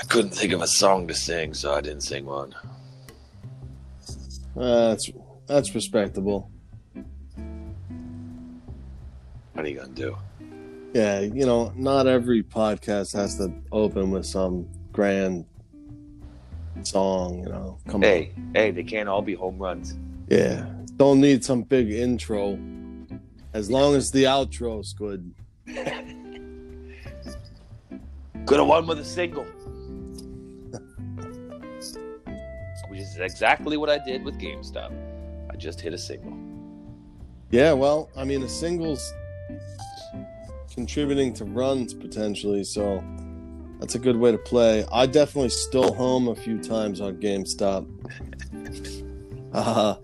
I couldn't think of a song to sing, so I didn't sing one. Uh, that's that's respectable. What are you gonna do? Yeah, you know, not every podcast has to open with some grand song. You know, come Hey, hey, they can't all be home runs. Yeah, don't need some big intro. As long as the outro's good. Could have won with a single. Exactly what I did with GameStop. I just hit a single. Yeah, well, I mean, a single's contributing to runs potentially, so that's a good way to play. I definitely stole home a few times on GameStop. uh,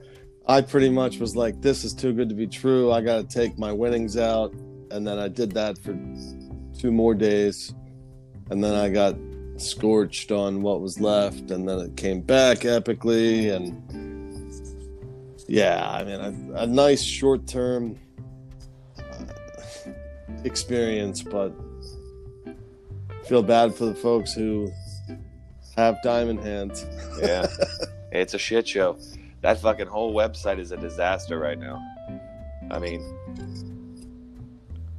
I pretty much was like, this is too good to be true. I got to take my winnings out. And then I did that for two more days. And then I got scorched on what was left. And then it came back epically. And yeah, I mean, a, a nice short term uh, experience, but feel bad for the folks who have diamond hands. Yeah. it's a shit show. That fucking whole website is a disaster right now. I mean,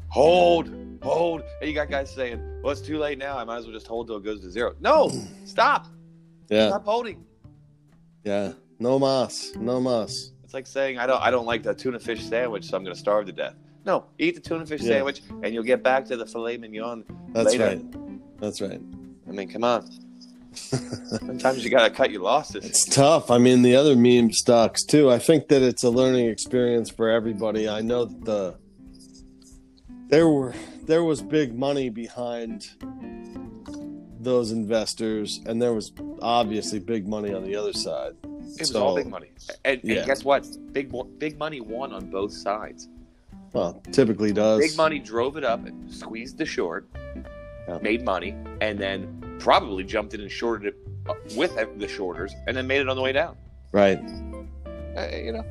hold, hold. And you got guys saying, well, it's too late now. I might as well just hold till it goes to zero. No, stop. Yeah, Stop holding. yeah. No mas, no mas. It's like saying I don't I don't like the tuna fish sandwich, so I'm gonna starve to death. No, eat the tuna fish Yeah. sandwich and you'll get back to the filet mignon. That's later. right. That's right. I mean, come on. Sometimes you gotta cut your losses. It's tough. I mean, the other meme stocks too. I think that it's a learning experience for everybody. I know that the there were there was big money behind those investors, and there was obviously big money on the other side. It was So- all big money. And, and guess what? Big big money won on both sides. Well, typically does. Big money drove it up and squeezed the short, Yeah. made money, and then probably jumped in and shorted it with the shorters, and then made it on the way down. right? Uh, you know,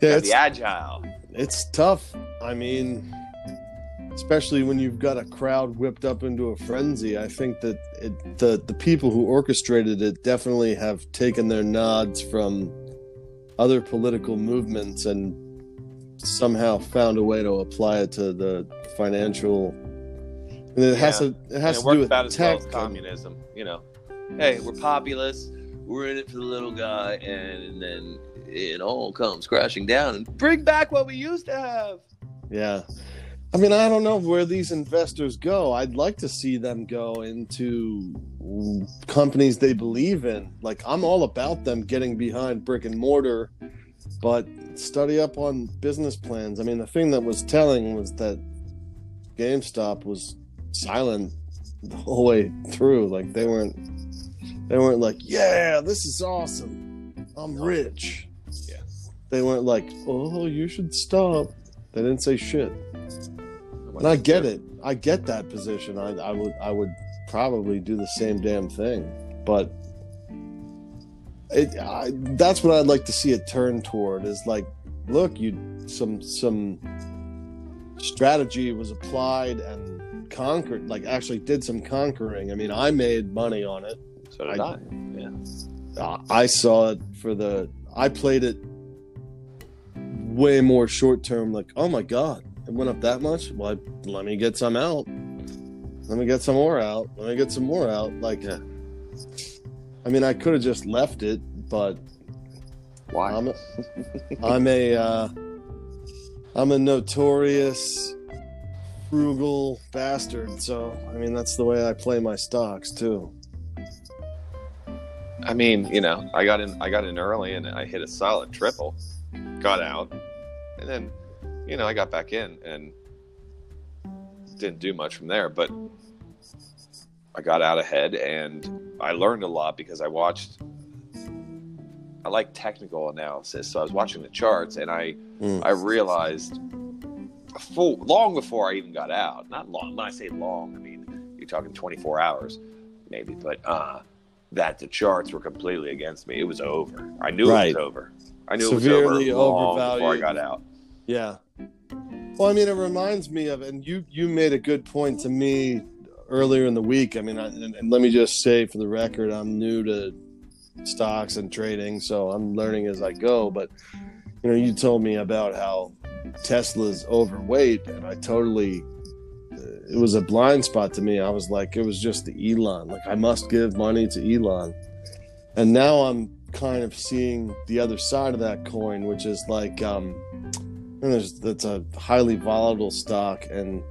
Yeah, it's be agile. it's tough. I mean, especially when you've got a crowd whipped up into a frenzy. I think that it, the the people who orchestrated it definitely have taken their nods from other political movements and somehow found a way to apply it to the financial. And it has to it has it to do with about as well tech. as communism. You know, hey, we're populist. We're in it for the little guy, and then it all comes crashing down and bring back what we used to have. Yeah. I mean, I don't know where these investors go. I'd like to see them go into companies they believe in. Like, I'm all about them getting behind brick and mortar, but study up on business plans. I mean, the thing that was telling was that GameStop was silent the whole way through. Like, they weren't, they weren't like, yeah, this is awesome. I'm rich. Yeah. They weren't like, oh, you should stop. They didn't say shit. And I get it. I get that position. I, I would I would probably do the same damn thing. But it I, that's what I'd like to see it turn toward is like, look, you some some strategy was applied and conquered, like actually did some conquering. I mean, I made money on it. So did I- I. Yeah. I saw it for the. I played it way more short term. Like, oh my god, it went up that much. Well, let me get some out. Let me get some more out. Let me get some more out. Like. I mean, I could have just left it, but Why? I'm a, I'm a uh, I'm a notorious frugal bastard. So, I mean, that's the way I play my stocks too. I mean, you know, I got in I got in early and I hit a solid triple, got out, and then, you know, I got back in and didn't do much from there, but I got out ahead and I learned a lot because I watched I like technical analysis, so I was watching the charts and I Mm. I realized full long before I even got out. Not long. When I say long, I mean you're talking 24 hours, maybe. But uh, that the charts were completely against me. It was over. I knew Right. it was over. I knew Severely it was over long before I got out. Yeah. Well, I mean, it reminds me of, and you you made a good point to me earlier in the week. I mean, I, and, and let me just say for the record, I'm new to stocks and trading, so I'm learning as I go. But you know, you told me about how Tesla's overweight, and I totally. It was a blind spot to me. I was like, it was just the Elon. Like, I must give money to Elon. And now I'm kind of seeing the other side of that coin, which is like, um, and there's that's a highly volatile stock, and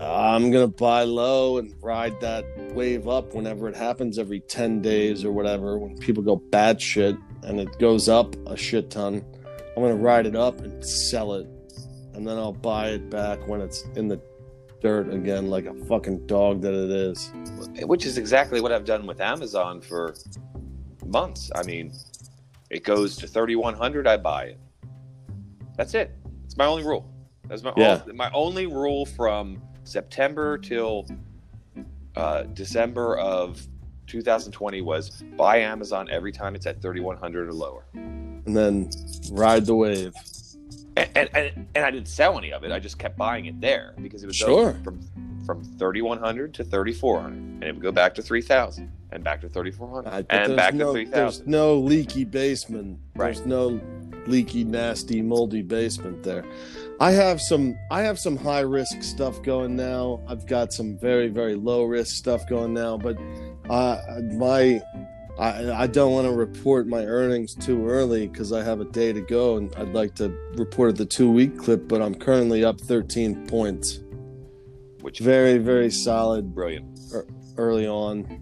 I'm gonna buy low and ride that wave up whenever it happens every 10 days or whatever. When people go bad shit and it goes up a shit ton, I'm gonna ride it up and sell it, and then I'll buy it back when it's in the dirt again, like a fucking dog that it is. Which is exactly what I've done with Amazon for months. I mean, it goes to 3100, I buy it. That's it. It's my only rule. That's my Yeah. only, my only rule from September till uh, December of 2020 was buy Amazon every time it's at 3100 or lower. And then ride the wave. And, and, and, and I didn't sell any of it. I just kept buying it there because it was Sure. from from 3100 to 3400 and it would go back to 3000 and back to 3400 Right, and back no, to There's no leaky basement. Right. There's no leaky, nasty, moldy basement there. I have some. I have some high risk stuff going now. I've got some very very low risk stuff going now. But uh, my I, I don't want to report my earnings too early because I have a day to go, and I'd like to report at the two week clip. But I'm currently up 13 points. which Very very solid brilliant. early on.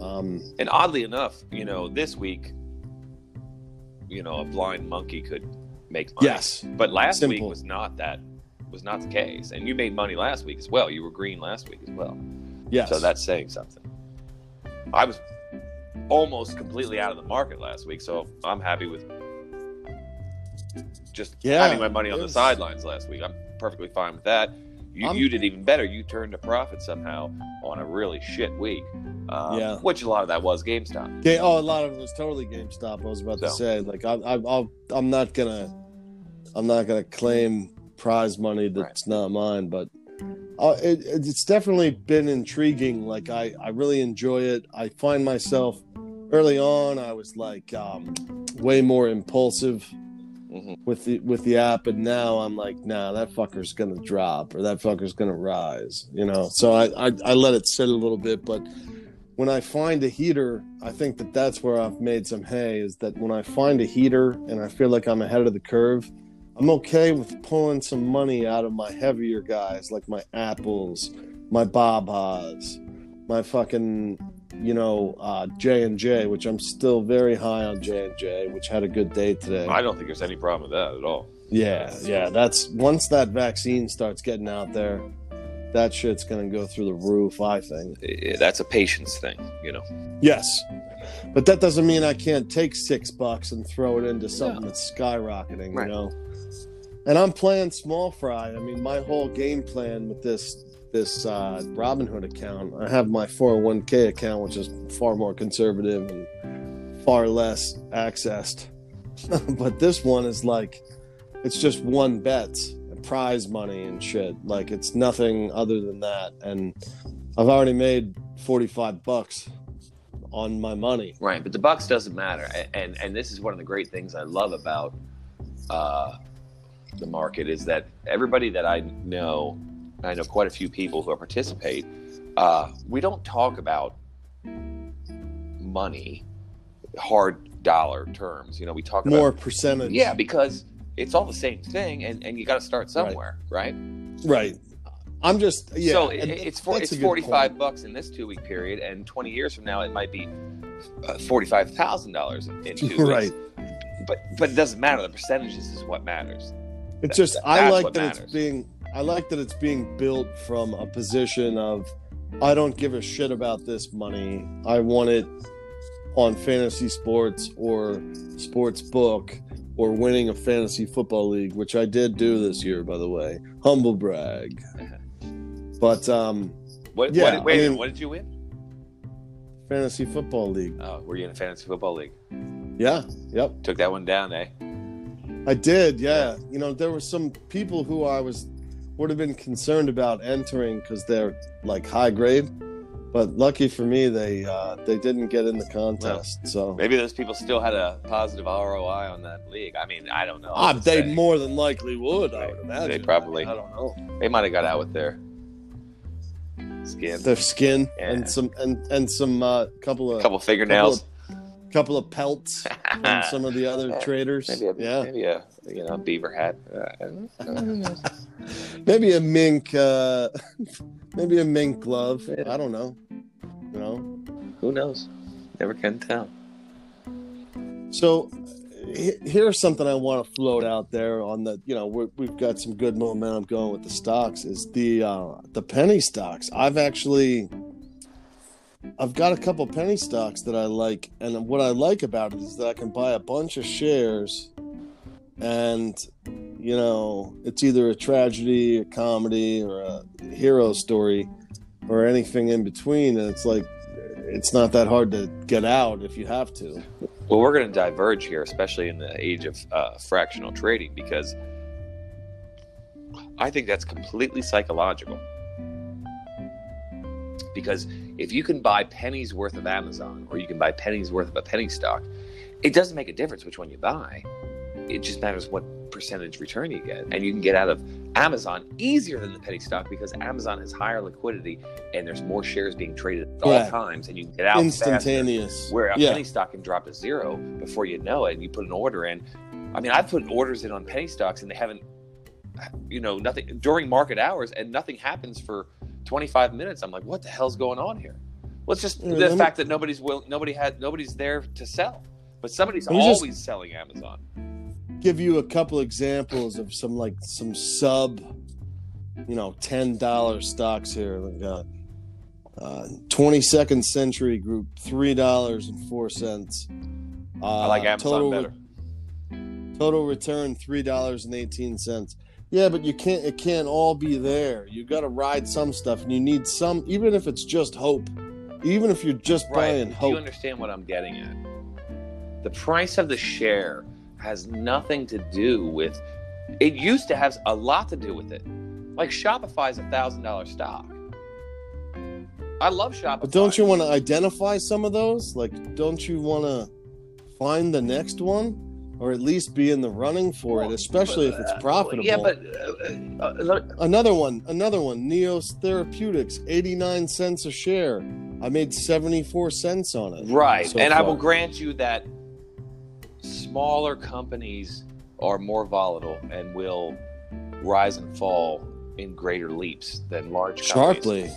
Um, And oddly enough, you know, this week, you know, a blind monkey could make money. yes. But last week was not that was not the case. And you made money last week as well. You were green last week as well. Yes. So that's saying something. I was almost completely out of the market last week, so I'm happy with just Yeah, having my money on the sidelines last week. I'm perfectly fine with that. You, you did even better. You turned a profit somehow on a really shit week. Um, Yeah. Which a lot of that was GameStop. Ga- oh, a lot of it was totally GameStop. I was about to say, like, I, I, I'll, I'm not gonna, I'm not gonna claim prize money that's not mine, but uh, it, it's definitely been intriguing. Like, I, I really enjoy it. I find myself early on, I was like, um, way more impulsive Mhm. with the with the app, and now I'm like, nah, that fucker's gonna drop or that fucker's gonna rise, you know. So I, I, I let it sit a little bit, but when I find a heater, I think that that's where I've made some hay. Is that when I find a heater and I feel like I'm ahead of the curve, I'm okay with pulling some money out of my heavier guys, like my apples, my babas, my fucking, you know, uh, J and J, which I'm still very high on J and J, which had a good day today. I don't think there's any problem with that at all. Yeah, yeah. That's once that vaccine starts getting out there, that shit's gonna go through the roof. I think. I- That's a patience thing, you know. Yes, but that doesn't mean I can't take six bucks and throw it into something No. that's skyrocketing. Right. You know. And I'm playing small fry. I mean, my whole game plan with this this uh, Robinhood account, I have my 401k account, which is far more conservative and far less accessed. but this one is like, it's just one bet, prize money and shit. Like it's nothing other than that. And I've already made 45 bucks on my money. Right, but the bucks doesn't matter, and and this is one of the great things I love about uh, the market is that everybody that I know, I know quite a few people who participate. Uh, we don't talk about money, hard dollar terms. You know, we talk More about percentage. yeah because it's all the same thing, and and you got to start somewhere, right? Right. I'm just yeah. so it, it's for, it's forty five bucks in this two week period, and twenty years from now it might be uh, forty five thousand dollars in two weeks. Right. But but it doesn't matter. The percentages is what matters. It's just That- I like that matters. it's being I like that it's being built from a position of I don't give a shit about this money. I want it on fantasy sports or sports book or winning a fantasy football league, which I did do this year, by the way. Humble brag. But um What? Yeah, what, wait, I a minute, mean- what did you win? fantasy football league. Oh, were you in a fantasy football league? Yeah, yep. Took that one down, eh? I did, yeah. You know, there were some people who I was would have been concerned about entering because they're like high grade. But lucky for me, they uh, they didn't get in the contest. So Maybe those people still had a positive ROI on that league. I mean, I don't know. I'm they saying. more than likely would. I would imagine. they probably- I don't know. They might have got out with their skin, Their skin Yeah. and some and and some uh, couple a of couple fingernails. couple of pelts from some of the other Yeah, traders. maybe a, yeah, maybe a you know beaver hat. Uh, maybe a mink, uh, maybe a mink glove. I don't know. You know. who knows? Never can tell. So here's something I want to float out there on the. You know, we're, we've got some good momentum going with the stocks. Is the uh, the penny stocks? I've actually. I've got a couple penny stocks that I like, and what I like about it is that I can buy a bunch of shares, and you know, it's either a tragedy, a comedy, or a hero story, or anything in between, and it's like it's not that hard to get out if you have to. Well, we're going to diverge here, especially in the age of uh, fractional trading, because I think that's completely psychological. Because if you can buy pennies worth of Amazon or you can buy pennies worth of a penny stock, it doesn't make a difference which one you buy. It just matters what percentage return you get. And you can get out of Amazon easier than the penny stock because Amazon has higher liquidity and there's more shares being traded at all times and you can get out faster. instantaneous. Where a yeah, penny stock can drop to zero before you know it, and you put an order in. I mean, I've put orders in on penny stocks, and they haven't, you know, nothing during market hours, and nothing happens for 25 minutes. I'm like, what the hell's going on here? Well, it's just Yeah, the me- fact that nobody's will, nobody had, nobody's there to sell, but somebody's me just- always selling Amazon. Give you a couple examples of some like some sub, you know, ten dollar stocks here. Like uh, uh, 22nd Century Group, three dollars and four cents. Uh, I like Amazon total, better. Total return three dollars and eighteen cents. Yeah, but you can't. It can't all be there. You've got to ride some stuff, and you need some, even if it's just hope. Even if you're just buying hope. Do you understand what I'm getting at? The price of the share has nothing to do with. It used to have a lot to do with it. Like Shopify is a thousand dollar stock. I love Shopify. But don't you want to identify some of those? Like, don't you want to find the next one, or at least be in the running for it, Well, especially if it's uh, profitable? Yeah, but uh, uh, another one, another one. Neos Therapeutics, eighty-nine cents a share. I made seventy-four cents on it. right, so and I will grant you that smaller companies are more volatile and will rise and fall in greater leaps than large companies. sharply. For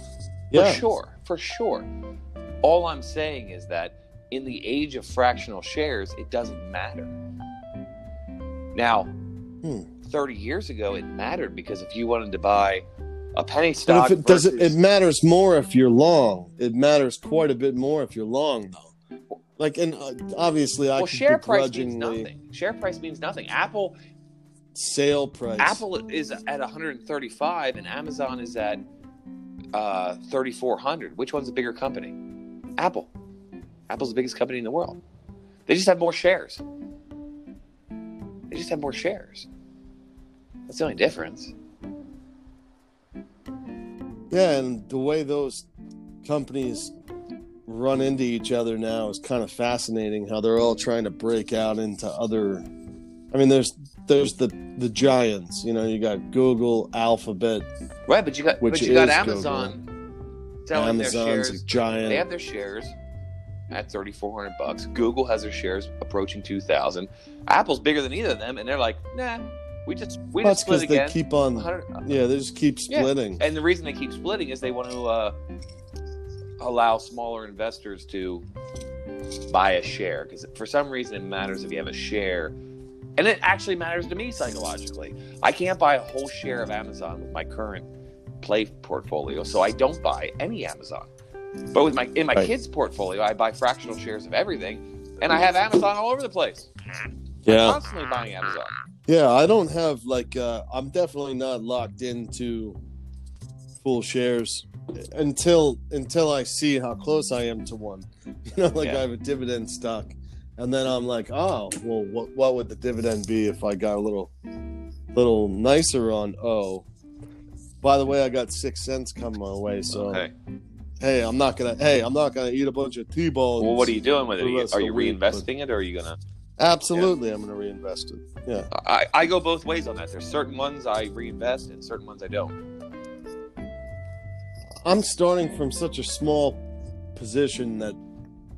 Yeah, sure, for sure. All I'm saying is that in the age of fractional shares, it doesn't matter. Now, Hmm. 30 years ago, it mattered because if you wanted to buy a penny but stock, if it does, it, it matters more if you're long. It matters quite a bit more if you're long, though. Like, and uh, obviously, I well, share price means nothing. Share price means nothing. Apple, sale price. Apple is at 135, and Amazon is at uh, 3,400. Which one's a bigger company? Apple. Apple's the biggest company in the world. They just have more shares. They just have more shares. That's the only difference. Yeah, and the way those companies run into each other now is kind of fascinating. How they're all trying to break out into other. I mean, there's there's the the giants. You know, you got Google, Alphabet, Right, but you got Which but you got Amazon selling their Amazon's shares. a giant. They have their shares at 3,400 bucks. Google has their shares approaching 2,000. Apple's bigger than either of them, and they're like, nah, we just we just split because they keep on. 100 Yeah, they just keep Yeah. splitting. And the reason they keep splitting is they want to uh, allow smaller investors to buy a share because for some reason it matters if you have a share. And it actually matters to me psychologically. I can't buy a whole share of Amazon with my current play portfolio, so I don't buy any Amazon. But with my in my Right. kids' portfolio, I buy fractional shares of everything, and I have Amazon all over the place. Yeah, I'm Constantly buying Amazon. yeah. I don't have like. uh I'm definitely not locked into full shares until until I see how close I am to one. You know, like Yeah. I have a dividend stock, and then I'm like, oh, well, what what would the dividend be if I got a little little nicer on O? By the way, I got six cents coming my way, so Okay. hey, I'm not gonna. Hey, I'm not gonna eat a bunch of t-balls. Well, what are you doing with it? Are you the week, reinvesting it, or are you gonna? Absolutely, I'm gonna reinvest it. Yeah, I, I go both ways on that. There's certain ones I reinvest, and certain ones I don't. I'm starting from such a small position that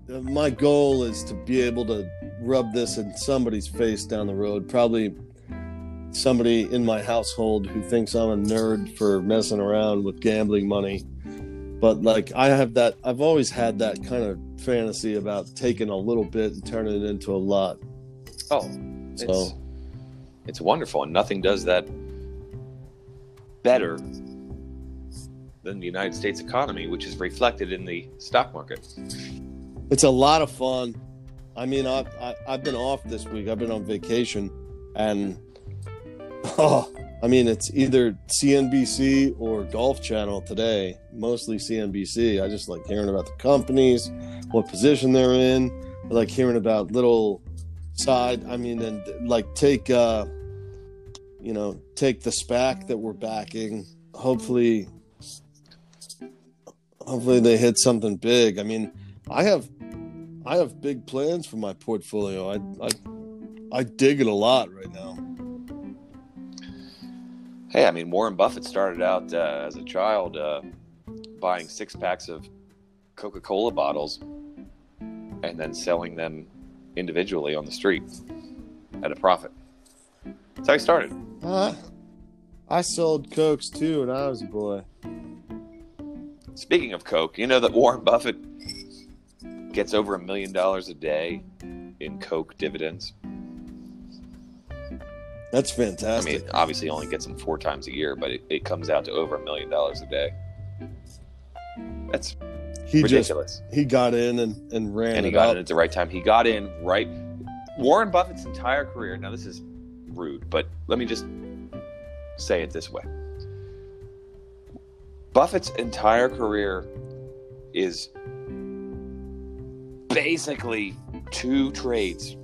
my goal is to be able to rub this in somebody's face down the road. Probably somebody in my household who thinks I'm a nerd for messing around with gambling money. But like I have that I've always had that kind of fantasy about taking a little bit and turning it into a lot. Oh, it's So it's wonderful, and nothing does that better than the United States economy, which is reflected in the stock market. it's a lot of fun. I mean, I've, I've been off this week. I've been on vacation, and oh, I mean, it's either CNBC or Golf Channel today. Mostly CNBC. I just like hearing about the companies, what position they're in. I like hearing about little side. I mean, and like take, uh, you know, take the SPAC that we're backing. Hopefully, hopefully they hit something big. I mean, I have I have big plans for my portfolio. I I I dig it a lot right now. Hey, I mean, Warren Buffett started out uh, as a child uh, buying six packs of Coca Cola bottles and then selling them individually on the street at a profit. That's how he started. Uh, I sold cokes too when I was a boy. Speaking of Coke, you know that Warren Buffett gets over a million dollars a day in Coke dividends. That's fantastic. I mean, obviously, he only gets them four times a year, but it, it comes out to over a million dollars a day. That's he just ridiculous. he got in and, and ran and he got up. in at the right time. He got in right. Warren Buffett's entire career. Now, this is rude, but let me just say it this way: Buffett's entire career is basically two trades.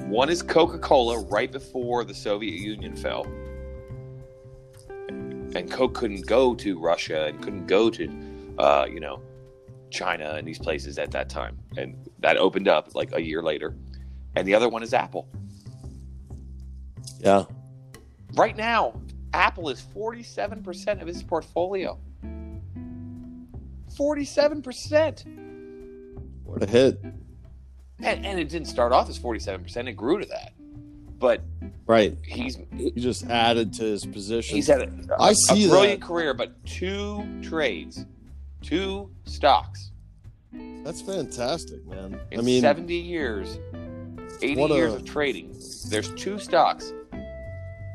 One is Coca Cola right before the Soviet Union fell. And Coke couldn't go to Russia and couldn't go to, uh, you know, China and these places at that time. And that opened up like a year later. And the other one is Apple. Yeah, Right now, Apple is 47% of his portfolio. 47%. what a hit! And, and it didn't start off as 47%, it grew to that. But Right, he's he just added to his position. he's had a, I a see brilliant that. career, but two trades, two stocks That's fantastic, man. in I mean, 70 years, 80 What a- years of trading. There's two stocks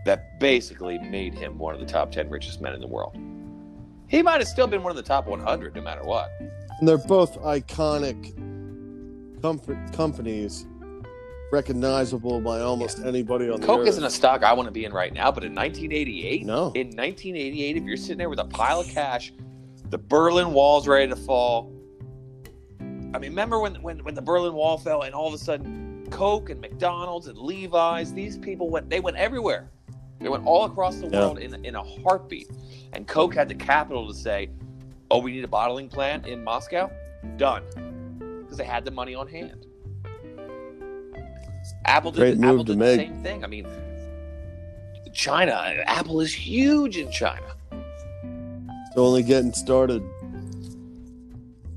that basically made him one of the top 10 richest men in the world. He might have still been one of the top 100 no matter what. and they're both iconic comfort companies, recognizable by almost anybody on the Coke isn't a stock I want to be in right now, but in 1988, No. in 1988, if you're sitting there with a pile of cash, the Berlin Wall's ready to fall. I mean, remember when, when, when the Berlin Wall fell and all of a sudden Coke and McDonald's and Levi's, these people went, they went everywhere. They went all across the Yeah. world in, in a heartbeat. And Coke had the capital to say, oh, we need a bottling plant in Moscow? Done. Because they had the money on hand. Apple did, Great Apple to did make. the same thing. I mean, China, Apple is huge in China. It's only getting started.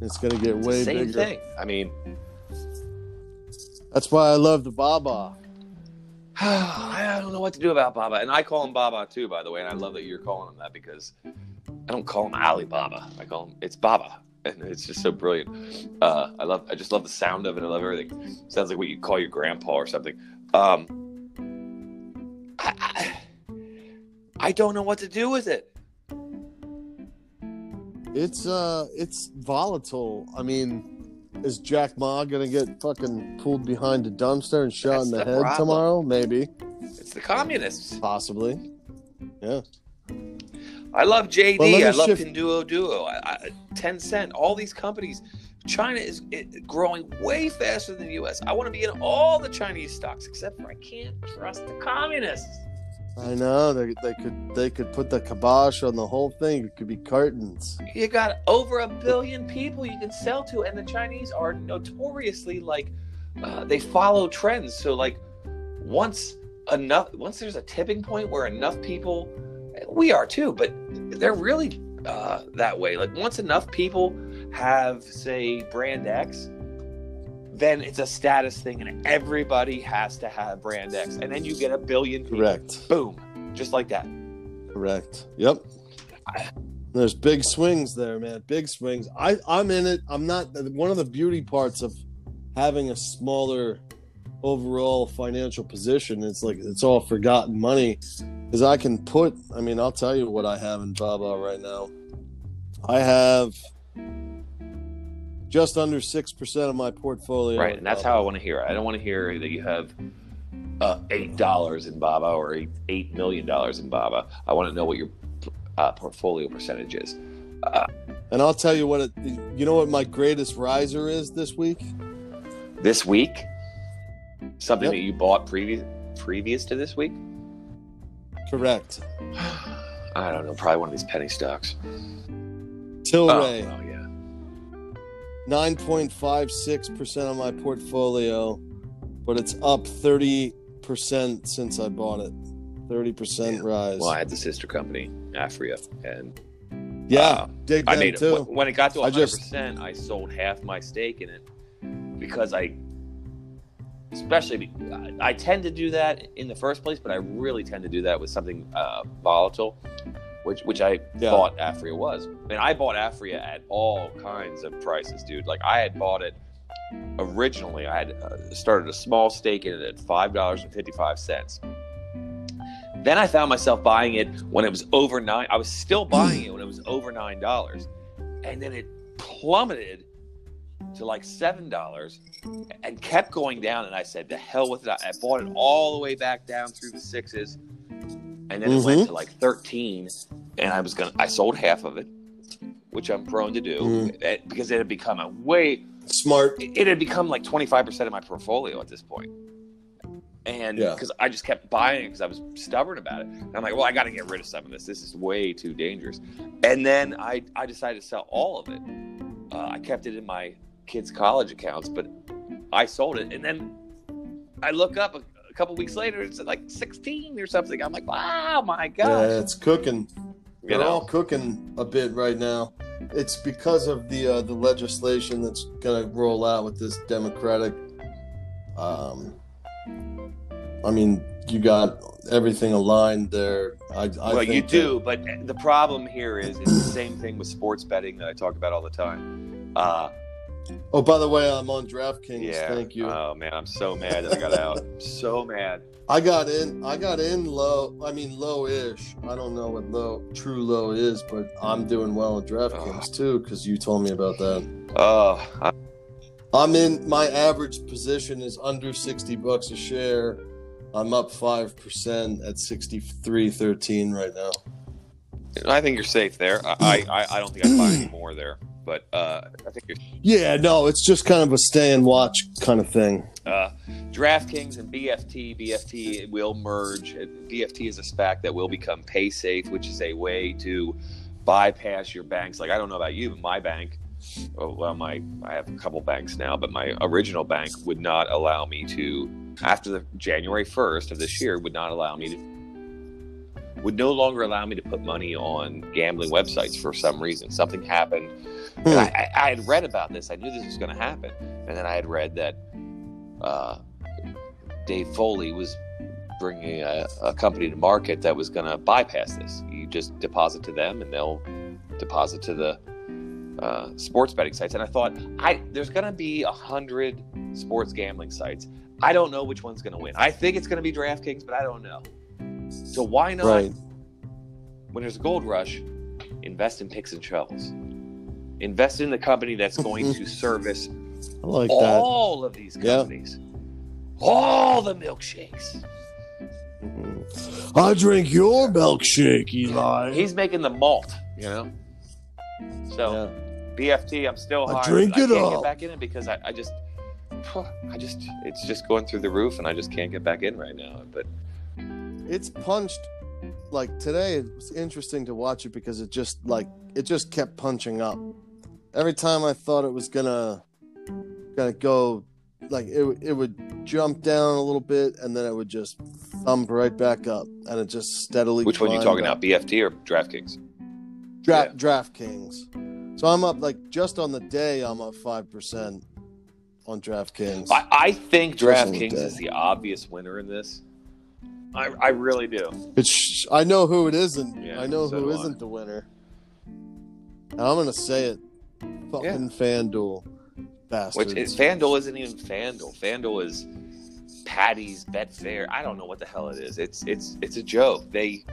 It's gonna get It's way same bigger. thing. I mean, That's why I love the Baba. I don't know what to do about Baba, and I call him Baba too, by the way. And I love that you're calling him that because I don't call him Alibaba. I call him it's Baba, and it's just so brilliant. Uh, I love, I just love the sound of it. I love everything. Sounds like what you call your grandpa or something. Um, I, I, I don't know what to do with it. It's uh, it's volatile. I mean, is Jack Ma gonna get fucking pulled behind a dumpster and shot That's in the, the head problem. tomorrow? Maybe, It's the communists. possibly. Yeah. I love JD. Well, let me I love shift- Pinduoduo. I, I, Tencent. All these companies. China is it, growing way faster than the U.S. I want to be in all the Chinese stocks, except for I can't trust the communists. I know they, they could they could put the kibosh on the whole thing. It could be cartons. You got over a billion people you can sell to, and the Chinese are notoriously like uh, they follow trends. So like once enough, once there's a tipping point where enough people, we are too, but they're really uh, that way. Like once enough people have say brand X, then it's a status thing, and everybody has to have brand X, and then you get a billion people. Correct. Boom, just like that. Correct. Yep. There's big swings there, man. Big swings. I I'm in it. I'm not one of the beauty parts of having a smaller overall financial position. It's like it's all forgotten money. Because I can put. I mean, I'll tell you what I have in Baba right now. I have just under six percent of my portfolio. Right, and that's how I want to hear it. I don't want to hear that you have uh, eight dollars in Baba or eight, eight million dollars in Baba. I want to know what your uh, portfolio percentage is. Uh, and I'll tell you what it. You know what my greatest riser is this week. This week, something yep. that you bought previous previous to this week. Correct. I don't know. Probably one of these penny stocks. Tilray. Oh, oh yeah. Nine point five six percent of my portfolio, but it's up thirty percent since I bought it. Thirty percent rise. Well, I had the sister company, Aphria, and yeah, uh, I made too. it when it got to one hundred percent. I sold half my stake in it because I especially I tend to do that in the first place, but I really tend to do that with something uh, volatile, which which I yeah. thought Aphria was. And I bought Aphria at all kinds of prices, dude. Like I had bought it originally. I had uh, started a small stake in it at five dollars and fifty five cents. Then I found myself buying it when it was over nine. I was still buying it when it was over nine dollars, and then it plummeted to like seven dollars and kept going down. And I said, "The hell with it!" I bought it all the way back down through the sixes, and then mm-hmm. it went mm-hmm. to like thirteen. And I was gonna, I sold half of it, which I'm prone to do mm. because it had become a way smart. It had become like 25 percent of my portfolio at this point and because yeah. I just kept buying it because I was stubborn about it. And I'm like, well, I got to get rid of some of this. This is way too dangerous. And then I I decided to sell all of it. Uh, I kept it in my kids' college accounts, but I sold it. And then I look up a, couple weeks later, it's like 16 or something. I'm like, wow, my God. Yeah, it's cooking. They're know? all cooking a bit right now. It's because of the uh, the legislation that's going to roll out with this Democratic. Um, I mean, you got everything aligned there. I, I well, you do, that... but the problem here is it's the same thing with sports betting that I talk about all the time. Uh, Oh, by the way, I'm on DraftKings. Yeah. Thank you. Oh man, I'm so mad that I got out. so mad. I got in. I got in low. I mean, low-ish. I don't know what low, true low is, but I'm doing well at DraftKings oh. too because you told me about that. Oh. I... I'm in. My average position is under sixty bucks a share. I'm up five percent at sixty three thirteen right now. I think you're safe there. I I, I don't think I'd buy any more there but uh, I think you're. Yeah, no, it's just kind of a stay and watch kind of thing. Uh, DraftKings and BFT, BFT will merge. BFT is a SPAC that will become PaySafe, which is a way to bypass your banks. Like I don't know about you, but my bank, oh, well, my I have a couple banks now, but my original bank would not allow me to. After the January first of this year, would not allow me to would no longer allow me to put money on gambling websites for some reason. Something happened Hmm. I, I, had read about this. I knew this was going to happen. And then I had read that uh, Dave Foley was bringing a, a, company to market that was going to bypass this. You just deposit to them, and they'll deposit to the uh, sports betting sites. And I thought, I there's going to be a hundred sports gambling sites. I don't know which one's going to win. I think it's going to be DraftKings, but I don't know. So why not? Right. When there's a gold rush, invest in picks and shovels. Invest in the company that's going to service like all that. of these companies. Yep. All the milkshakes. Mm-hmm. I drink your milkshake, Eli. He's making the malt, you know. So yeah. BFT, I'm still hard. I drink it I can't up. get back in it because I, I just, I just, it's just going through the roof, and I just can't get back in right now. But it's punched like today it was interesting to watch it because it just like it just kept punching up every time i thought it was gonna gonna go like it, it would jump down a little bit and then it would just thump right back up and it just steadily Which one are you talking up. about, BFT or DraftKings? Dra- Yeah. DraftKings. So I'm up like just on the day I'm up five percent on DraftKings. I, I think Just on the DraftKings is the obvious winner in this. I, I really do. It's I know who it isn't. Yeah, I know so who do I. isn't the winner. And I'm gonna say it. Fucking FanDuel. Bastards. Which is, FanDuel isn't even FanDuel. FanDuel is Paddy's Betfair. I don't know what the hell it is. It's it's it's a joke. They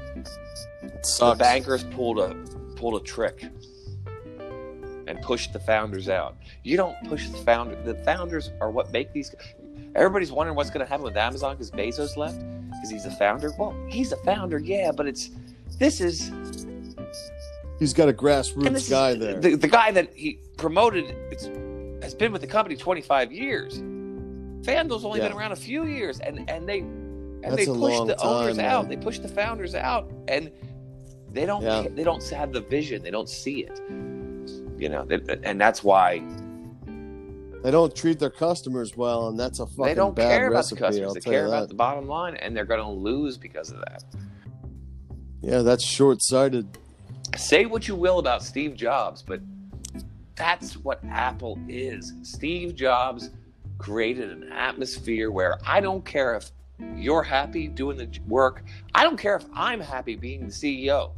the bankers pulled a pulled a trick and pushed the founders out. You don't push the founder. The founders are what make these. Everybody's wondering what's going to happen with Amazon because Bezos left because he's a founder. Well, he's a founder, yeah, but it's this is He's got a grassroots guy there. The, the guy that he promoted it's, has been with the company 25 years. FanDuel's only been around a few years, and and they and That's they long the owners time, out. They pushed the founders out, and they don't Yeah. they don't have the vision. They don't see it. You know, they, and that's why They don't treat their customers well, and that's a fucking they don't bad care about recipe. the customers. I'll They care about the bottom line, and they're going to lose because of that. Yeah, that's short-sighted. Say what you will about Steve Jobs, but that's what Apple is. Steve Jobs created an atmosphere where I don't care if you're happy doing the work, I don't care if I'm happy being the CEO.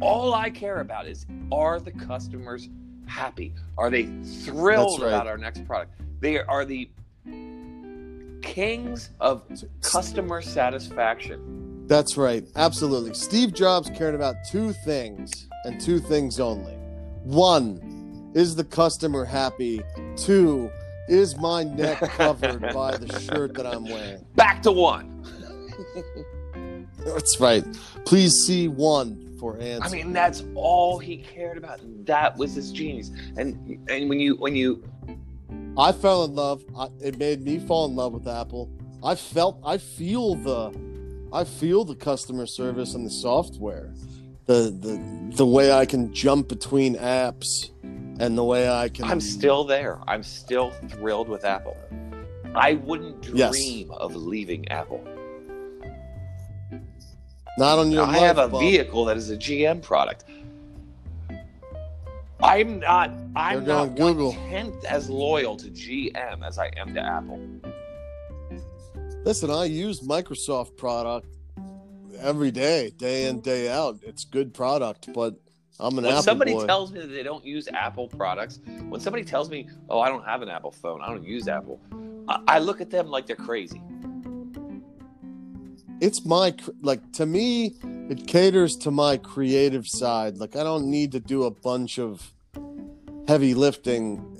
All I care about is are the customers happy? Are they thrilled right. about our next product? They are the kings of customer satisfaction. That's right. Absolutely. Steve Jobs cared about two things and two things only. One, is the customer happy? Two, is my neck covered by the shirt that I'm wearing? Back to one. That's right. Please see one for answer. I mean, that's all he cared about. That was his genius. And and when you when you I fell in love. I, it made me fall in love with Apple. I felt, I feel the, I feel the customer service and the software, the the the way I can jump between apps, and the way I can. I'm still there. I'm still thrilled with Apple. I wouldn't dream Yes. of leaving Apple. not on your. I have a vehicle that is a GM product. I'm not. I'm not Google. tenth as loyal to GM as I am to Apple. Listen, I use Microsoft product every day, day in day out. It's good product, but I'm an Apple. When Apple somebody boy. tells me that they don't use Apple products, when somebody tells me, "Oh, I don't have an Apple phone. I don't use Apple," I, I look at them like they're crazy. it's my like to me it caters to my creative side like i don't need to do a bunch of heavy lifting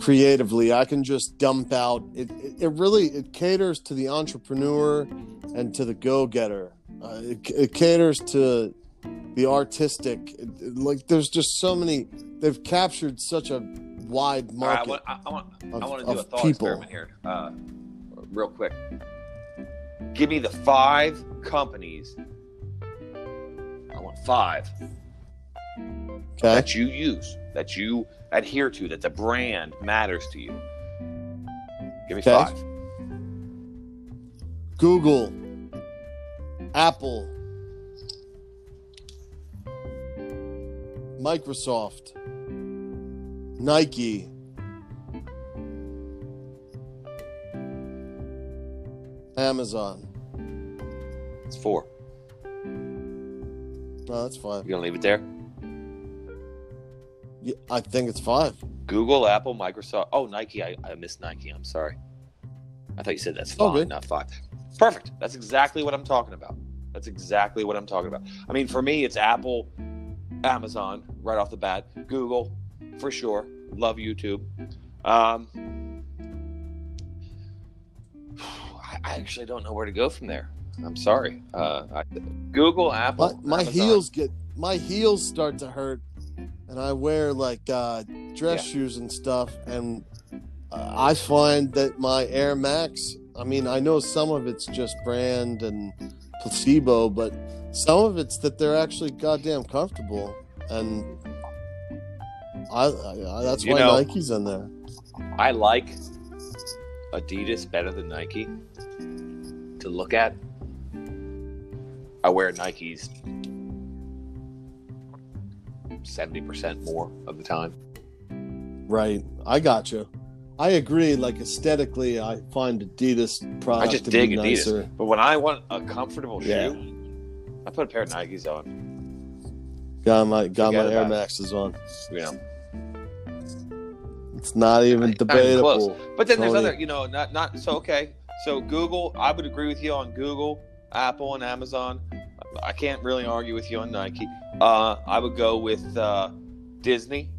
creatively i can just dump out. It it, it really it caters to the entrepreneur and to the go-getter. Uh, it, it caters to the artistic. Like there's just so many they've captured such a wide All right, I market want, I, want, of, I want to do a thought people. experiment here, uh, real quick. Give me the five companies. I want five okay. that you use, that you adhere to, that the brand matters to you. Give me Okay. five. Google, Apple, Microsoft, Nike, Amazon. It's four. No, that's five. You gonna leave it there? Yeah, I think it's five. Google, Apple, Microsoft. Oh, Nike. I, I missed Nike. I'm sorry. I thought you said that's fine, not five. Perfect. That's exactly what I'm talking about. That's exactly what I'm talking about. I mean, for me, it's Apple, Amazon, right off the bat. Google, for sure. Love YouTube. Um, I, actually don't know where to go from there. I'm sorry. Uh, I, Google, Apple, my Amazon. heels get my heels start to hurt, and I wear like uh, dress Yeah. shoes and stuff, and uh, I find that my Air Max. I mean, I know some of it's just brand and placebo, but some of it's that they're actually goddamn comfortable, and I, I that's You why know- Nike's in there. I like Adidas better than Nike to look at. I wear Nikes 70% more of the time. Right, I got you. I agree. Like aesthetically, I find Adidas I just to dig be Adidas. nicer. But when I want a comfortable shoe, I put a pair of Nikes on. Got my got my Air it. Maxes on. Yeah. It's not even Not even debatable. But then there's other, you know, not not so okay. So Google, I would agree with you on Google, Apple, and Amazon. I can't really argue with you on Nike. Uh, I would go with uh, Disney.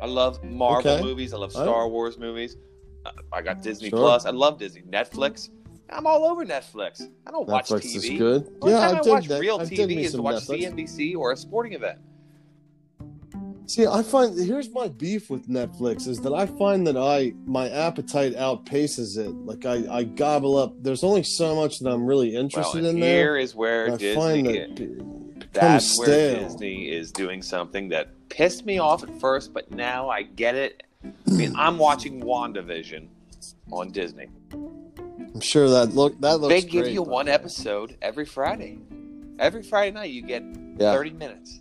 I love Marvel Okay. movies. I love Star Wars movies. Uh, I got Disney Sure. Plus. I love Disney. Netflix. I'm all over Netflix. I don't watch Netflix TV. is good. The yeah, time I I, watch real I TV is to watch Netflix. CNBC or a sporting event. See, I find here's my beef with Netflix is that I find that I my appetite outpaces it. Like I, I gobble up. There's only so much that I'm really interested and in there. here is where Disney find that That's where. Disney is doing something that pissed me off at first, but now I get it. I mean, I'm watching WandaVision on Disney. I'm sure that look that looks. They give great, you one way. episode every Friday. Every Friday night, you get Yeah. 30 minutes.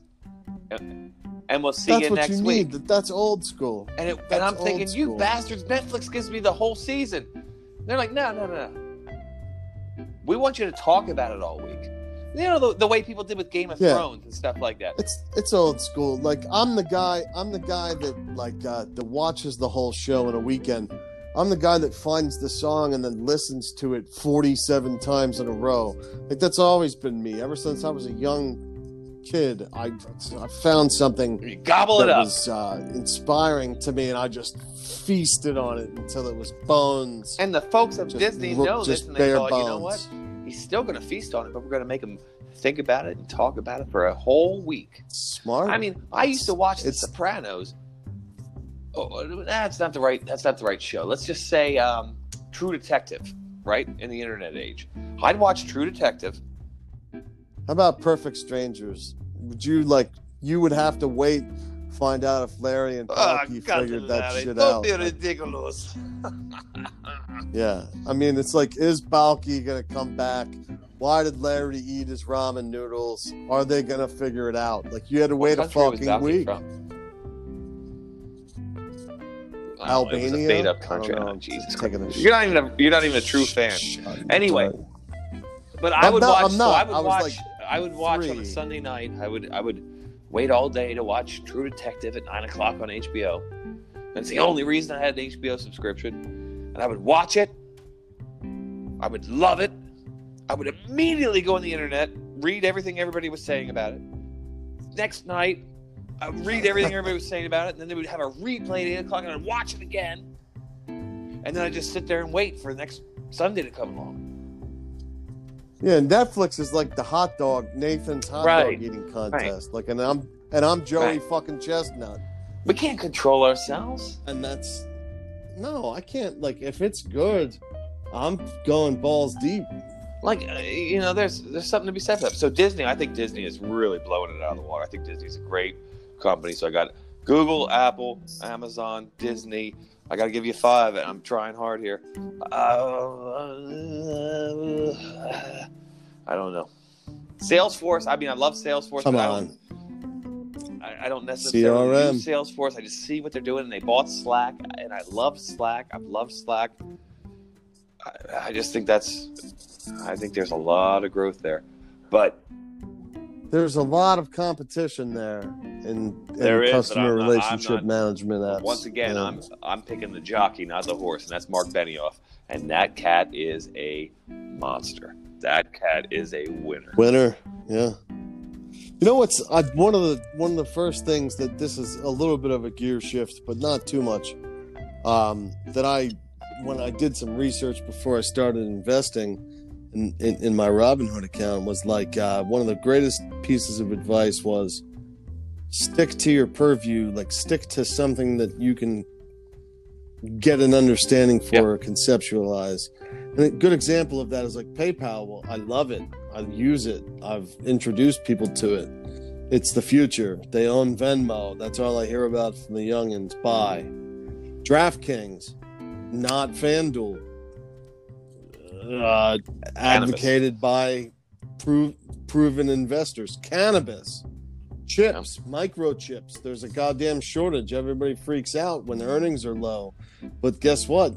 And and we'll see That's you next you week. need. That- That's old school. And, it, and I'm thinking, old you bastards, Netflix gives me the whole season. They're like, no, no, no. We want you to talk about it all week. You know, the, the way people did with Game of Yeah. Thrones and stuff like that. It's it's old school. Like I'm the guy. I'm the guy that like uh, that watches the whole show in a weekend. I'm the guy that finds the song and then listens to it 47 times in a row. Like that's always been me ever since I was a young kid. I I found something You gobble it up. was uh, inspiring to me, and I just feasted on it until it was bones. And the folks at Just Disney look- know this, just and they bare thought, you know what? bones. He's still going to feast on it, but we're going to make him think about it and talk about it for a whole week. Smart. I mean, I used to watch The It's- Sopranos. Oh, that's not the right. That's not the right show. Let's just say um, True Detective, right? In the internet age, I'd watch True Detective. How about Perfect Strangers? Would you like? You would have to wait, find out if Larry and Ah, Balki figured that shit Don't out. be ridiculous. yeah, I mean, it's like, is Balki gonna come back? Why did Larry eat his ramen noodles? Are they gonna figure it out? Like, you had to wait a What was fucking week. from? I don't know, It was a Albania? made up country. Oh, Jesus Christ. You're not even a, you're not even a true fan. Shut Anyway. But I I'm would not- watch. I'm So not. I would I was watch. like I would watch on a. Sunday night. I would. I would wait all day to watch True Detective at nine o'clock on HBO. That's the only reason I had an HBO subscription, and I would watch it. I would love it. I would immediately go on the internet, read everything everybody was saying about it. Next night, I would read everything everybody was saying about it, and then they would have a replay at eight o'clock, and I'd watch it again. And then I just sit there and wait for the next Sunday to come along. Yeah, Netflix is like the hot dog Nathan's hot Right. dog eating contest. Like, and I'm and I'm Joey Right. fucking Chestnut, We can't control ourselves. and that's no, I can't. Like, if it's good, I'm going balls deep. Like uh, you know, there's there's something to be said for that. So Disney, I think Disney is really blowing it out of the water. I think Disney's a great company. So I got Google, Apple, Amazon, Disney. I got to give you five, and I'm trying hard here. Uh, I don't know. Salesforce. I mean, I love Salesforce. Come I on, don't, I, I don't necessarily CRM. use Salesforce. I just see what they're doing, and they bought Slack, and I love Slack. I've loved Slack. I, I just think that's. I think there's a lot of growth there, but there's a lot of competition there in, in There is, customer not- relationship not- management apps. once again, Yeah. I'm I'm picking the jockey, not the horse, and that's Mark Benioff, and that cat is a monster. That cat is a winner. winner. Yeah. You know what's I, one of the one of the first things that this is a little bit of a gear shift, but not too much. Um, that I when I did some research before I started investing in, in, my Robinhood account was like uh, one of the greatest pieces of advice was stick to your purview, like stick to something that you can get an understanding for or conceptualize. And a good example of that is like PayPal. Well, I love it. I use it. I've introduced people to it. It's the future. They own Venmo. That's all I hear about from the youngins. Buy. DraftKings, not FanDuel. Uh, advocated by prove, proven investors. Cannabis, chips, microchips. There's a goddamn shortage. Everybody freaks out when earnings are low. But guess what?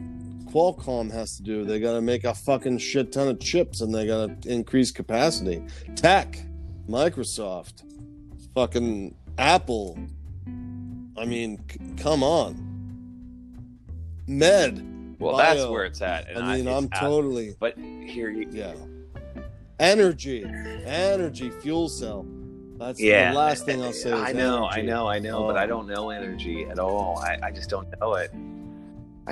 Qualcomm has to do. They got to make a fucking shit ton of chips and they got to increase capacity. Tech, Microsoft, fucking Apple. I mean, c- come on. Med. Well, Bio. that's where it's at. And I mean, I'm out- totally But here you, yeah. Energy, energy, fuel cell. That's yeah. the last thing I'll say. I know, I know, I know, but. I don't know energy at all. I, I just don't know it.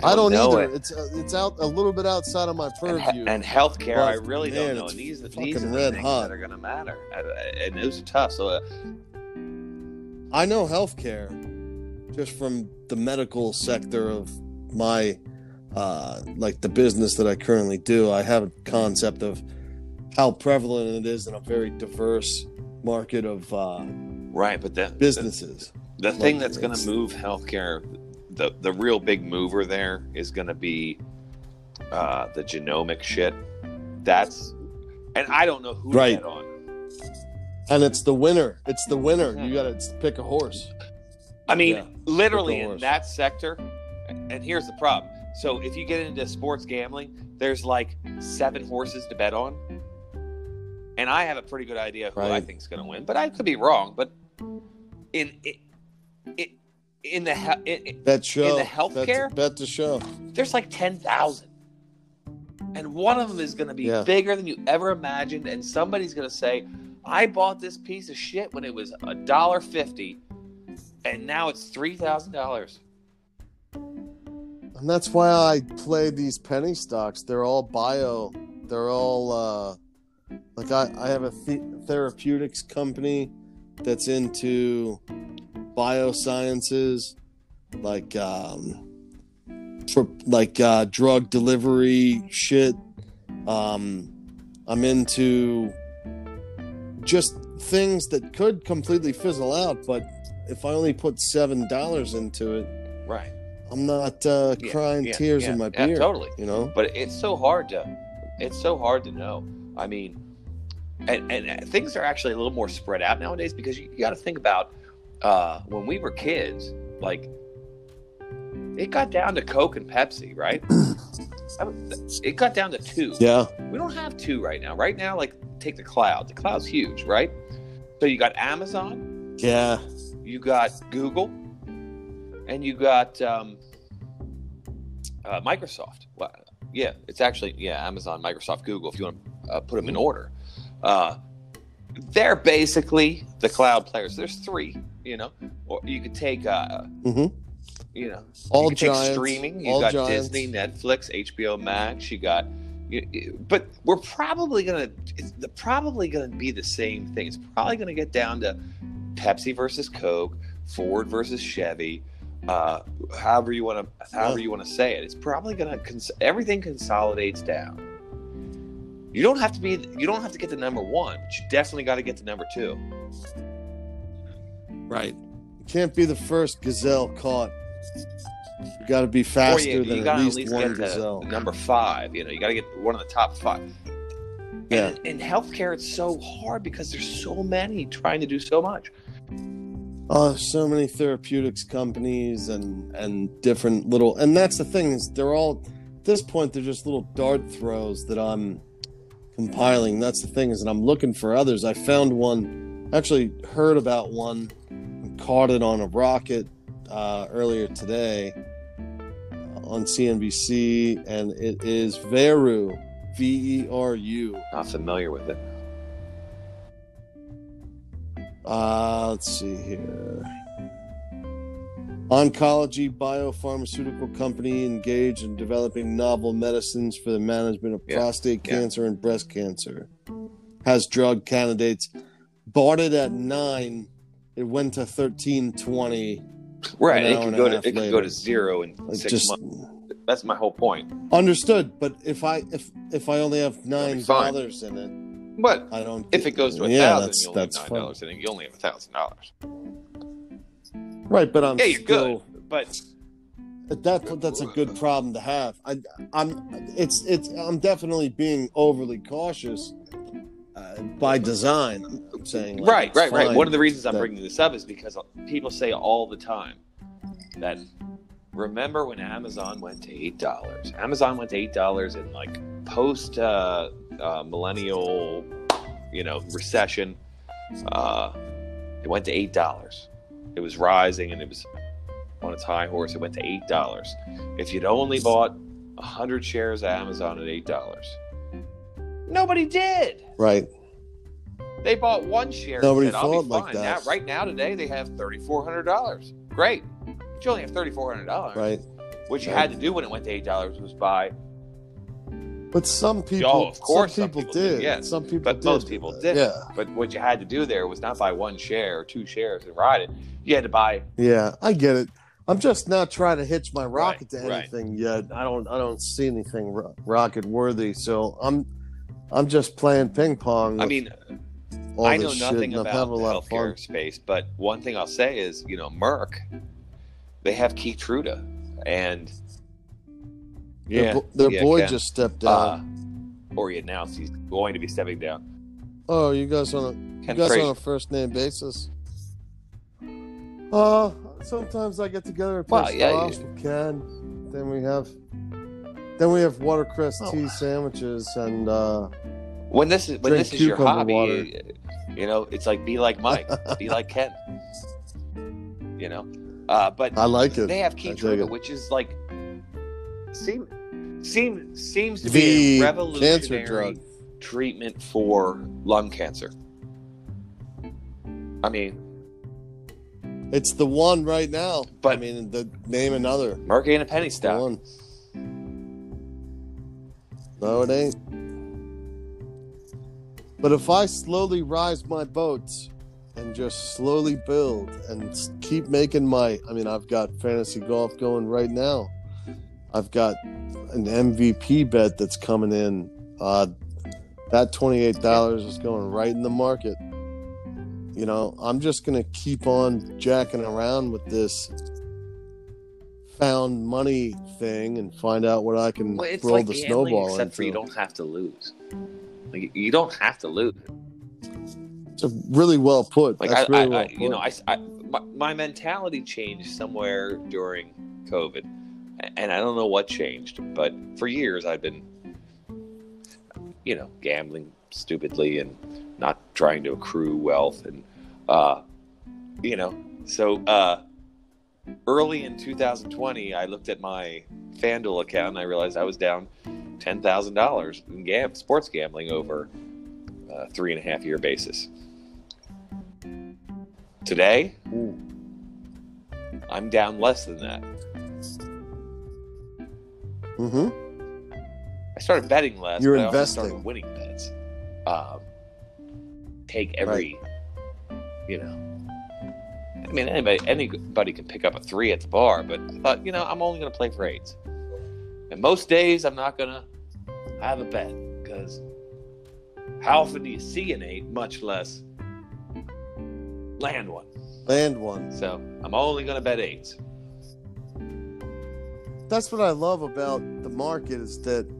I don't know either. it. It's uh, it's out a little bit outside of my purview. and healthcare, I really man, don't know. And these, these are the things hot. that are going to matter, and, and those are tough. So, uh, I know healthcare just from the medical sector of my uh like the business that I currently do. I have a concept of how prevalent it is in a very diverse market of uh right, but the businesses. the, the thing Like, that's going to move healthcare, the the real big mover there is going to be uh, the genomic shit. That's, and I don't know who Right. on. And it's the winner. It's the winner. You got to pick a horse. I mean, Yeah, literally in horse. that sector. And here's the problem. So if you get into sports gambling, there's like seven horses to bet on, and I have a pretty good idea who I Right. think's going to win, but I could be wrong. But in it, it in the he- it, it- Bet show. the healthcare? Bet, bet the show. there's like ten thousand, and one of them is going to be Yeah. bigger than you ever imagined, and somebody's going to say, "I bought this piece of shit when it was a dollar fifty, and now it's three thousand dollars." And that's why I play these penny stocks. They're all bio. They're all uh like I, I have a th- therapeutics company that's into biosciences, like um for like uh drug delivery shit. Um I'm into just things that could completely fizzle out, but if I only put seven dollars into it, Right. I'm not uh, Yeah, crying yeah, tears yeah, in my yeah, beer. totally. You know, But it's so hard to, it's so hard to know. I mean, and, and things are actually a little more spread out nowadays because you, you got to think about uh, when we were kids, like it got down to Coke and Pepsi, right? It got down to two. yeah, We don't have two right now. Right now, like take the cloud. The cloud's huge, right? So you got Amazon, yeah, you got Google, and you got um, uh, Microsoft. Well, yeah, it's actually yeah, Amazon, Microsoft, Google. If you want to uh, put them in order, uh, they're basically the cloud players. There's three, you know, or you could take, uh, hmm you know, all you giants, streaming. You got giants. Disney, Netflix, HBO Max. You got, you- but we're probably gonna, it's probably gonna be the same thing. It's probably gonna get down to Pepsi versus Coke, Ford versus Chevy. Uh, however you want to, however Yeah. you want to say it, it's probably gonna. Cons- everything consolidates down. You don't have to be. You don't have to get to number one, but you definitely got to get to number two. Right. You can't be the first gazelle caught. You got to be faster you, than you at got to at least, least one get to gazelle. number five. You know, you got to get one of the top five. Yeah. And in healthcare, it's so hard because there's so many trying to do so much. Oh, so many therapeutics companies and and different little, and that's the thing is they're all at this point they're just little dart throws that I'm compiling. That's the thing is that I'm looking for others. I found one, actually heard about one, and caught it on a rocket uh, earlier today uh, on CNBC, and it is Veru, V E R U. Not familiar with it. Uh, let's see here. Oncology biopharmaceutical company engaged in developing novel medicines for the management of Yeah, prostate yeah. cancer and breast cancer. Has drug candidates. Bought it at nine. It went to thirteen twenty. Right. It could go to it could go to zero in Like six just months. That's my whole point. Understood. But if I if if I only have nine dollars in it, But I don't. if it goes to a yeah, thousand, that's you only have that's nine fine. dollars it. You only have a thousand dollars. Right, but I'm Yeah, you're still, good. But That that's a good problem to have. I, I'm it's it's I'm definitely being overly cautious uh, by design. I'm saying like, right, right, right. One of the reasons I'm bringing this up is because people say all the time that remember when Amazon went to eight dollars. Amazon went to eight dollars in like post uh, uh, millennial, you know, recession. Uh, it went to eight dollars. It was rising and it was on its high horse. It went to eight dollars. If you'd only bought hundred shares of Amazon at eight dollars, nobody did. right. They bought one share. Nobody said, I'll thought be like fine. that. Now, right now, today, they have thirty four hundred dollars. Great, but you only have thirty four hundred dollars. Right. What you Right. had to do when it went to eight dollars was buy. But some people, Oh, of course some some people, people did. did, yes. Some people, But did most people didn't. Yeah, But what you had to do there was not buy one share or two shares and ride it. You had to buy. yeah, I get it. I'm just not trying to hitch my rocket Right, to right. anything yet. I don't, I don't see anything ro- rocket worthy. So I'm, I'm just playing ping pong. I mean, I know nothing about the lot of fun. healthcare space, but one thing I'll say is, you know, Merck, they have Keytruda, and yeah, bo- their yeah, boy Ken. just stepped uh, down. or he announced he's going to be stepping down. oh, you guys on a you guys Frazier. on a first name basis? Uh, sometimes I get together and play Well, yeah, squash with Ken. Then we have, then we have watercress Oh. tea sandwiches and uh, when this is when this is your hobby, water. you know, it's like be like Mike, be like Ken. You know, uh, but I like it. they have dig Keytruda, which is like seem seem seems to The be a cancer revolutionary drug. treatment for lung cancer. I mean, It's the one right now. But- I mean, the name another. Merck ain't a penny stock. one. No, it ain't. But if I slowly rise my boats and just slowly build and keep making my, I mean, I've got fantasy golf going right now. I've got an MVP bet that's coming in. Uh, that twenty-eight dollars is going right in the market. You know, I'm just gonna keep on jacking around with this found money thing and find out what I can Well, roll like the snowball except for you don't have to lose. Like you don't have to lose. It's a really well put. Like That's I, really I, well I put. you know, I, I my, my mentality changed somewhere during COVID, and I don't know what changed, but for years I've been, you know, gambling stupidly and not trying to accrue wealth, and uh, you know, so uh, early in 2020, I looked at my FanDuel account and I realized I was down ten thousand dollars in gam- sports gambling over a three and a half year basis. Today, Ooh. I'm down less than that. Mhm. I started betting less. You're but I also investing. started winning bets. Um, take every, you know. I mean, anybody anybody can pick up a three at the bar, but I thought, you know, I'm only going to play for eights. And most days, I'm not going to have a bet because how often do you see an eight, much less land one? Land one. So I'm only going to bet eights. That's what I love about the market is that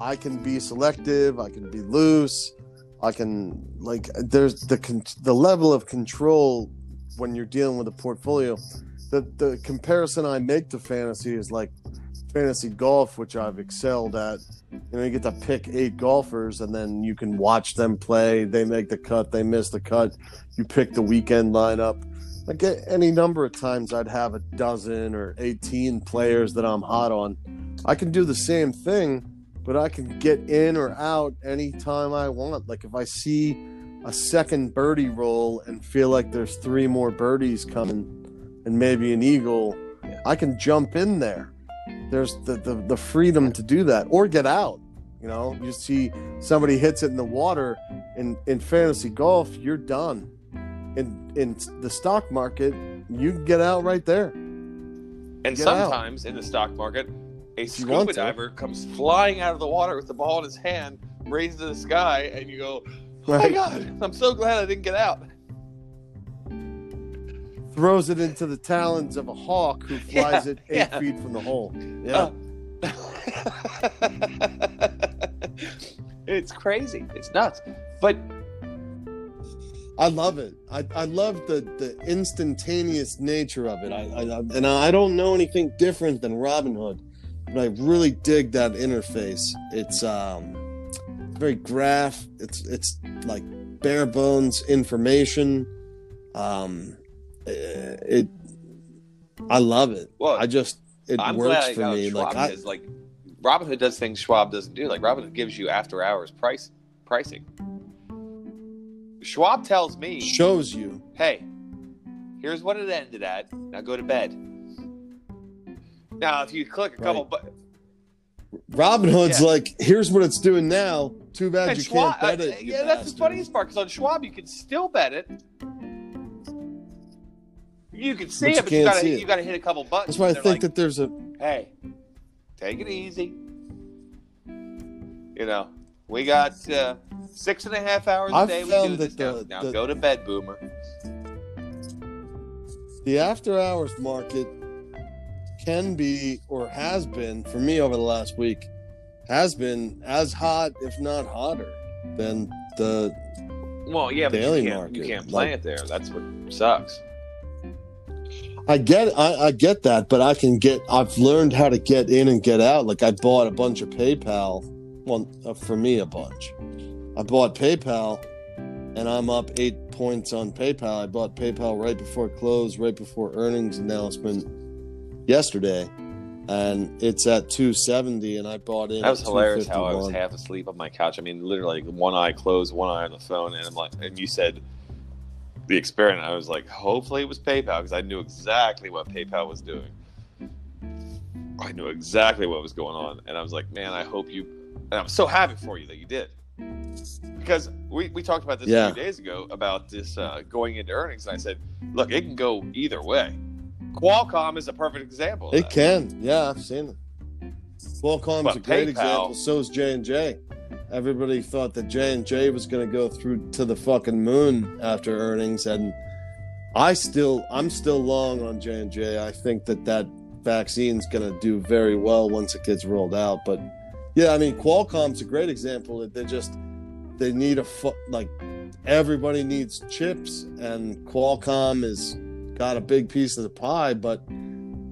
I can be selective. I can be loose. I can like there's the con- the level of control when you're dealing with a portfolio. The the comparison I make to fantasy is like fantasy golf, which I've excelled at. You know, you get to pick eight golfers, and then you can watch them play. They make the cut, they miss the cut. You pick the weekend lineup. Like any number of times, I'd have a dozen or eighteen players that I'm hot on. I can do the same thing, but I can get in or out anytime I want. Like if I see a second birdie roll and feel like there's three more birdies coming and maybe an eagle, I can jump in there. There's the, the, the freedom to do that or get out. You know, you see somebody hits it in the water in, in fantasy golf, you're done. In in the stock market, you can get out right there. And Get out. sometimes in the stock market, a scuba diver comes flying out of the water with the ball in his hand, raised to the sky, and you go, "Oh my god! I'm so glad I didn't get out." Throws it into the talons of a hawk who flies Yeah, it eight yeah. feet from the hole. Yeah. Uh, it's crazy. It's nuts. But I love it. I, I love the, the instantaneous nature of it. I, I and I don't know anything different than Robinhood, but I really dig that interface. It's um very graph. It's it's like bare bones information. Um, eh, it. I love it. well, I just it I'm works for me. Schwab Like I, because, like Robinhood does things Schwab doesn't do. Like Robinhood gives you after hours price pricing. Schwab tells me, shows you. "Hey, here's what it ended at. Now go to bed." Now, if you click a couple, but Robinhood's Yeah. like, here's what it's doing now. Too bad and you Schwab, can't bet uh, it. yeah, that's the funniest part because on Schwab you can still bet it. You can see But it, but you gotta you gotta hit a couple buttons. That's why I think like, that there's a hey, take it easy. You know, we got uh, six and a half hours a day. We do this that the- now the- go to bed, boomer. the after hours market can be or has been for me over the last week has been as hot if not hotter than the Well, yeah, but Daily you can't, market, you can't play like- it there. That's what sucks. I get I, I get that but I can get I've learned how to get in and get out like I bought a bunch of PayPal well uh, for me a bunch I bought PayPal and I'm up 8 points on PayPal I bought PayPal right before close right before earnings announcement yesterday and it's at 270 and I bought in That was hilarious how I was half asleep on my couch. I mean, literally, like, one eye closed, one eye on the phone, and I'm like, and you said the experiment. I was like, hopefully it was PayPal because I knew exactly what PayPal was doing. I knew exactly what was going on, and I was like, man, I hope you. And I'm so happy for you that you did, because we we talked about this Yeah. a few days ago about this uh, going into earnings, and I said, look, it can go either way. Qualcomm is a perfect example. It can. Yeah, I've seen it. Qualcomm's But a great PayPal- example. So is J and J. Everybody thought that J and J was going to go through to the fucking moon after earnings, and I still, I'm still long on J and J. I think that that vaccine's going to do very well once it gets rolled out. But yeah, I mean, Qualcomm's a great example. That they just they need a fu- like everybody needs chips, and Qualcomm is got a big piece of the pie, but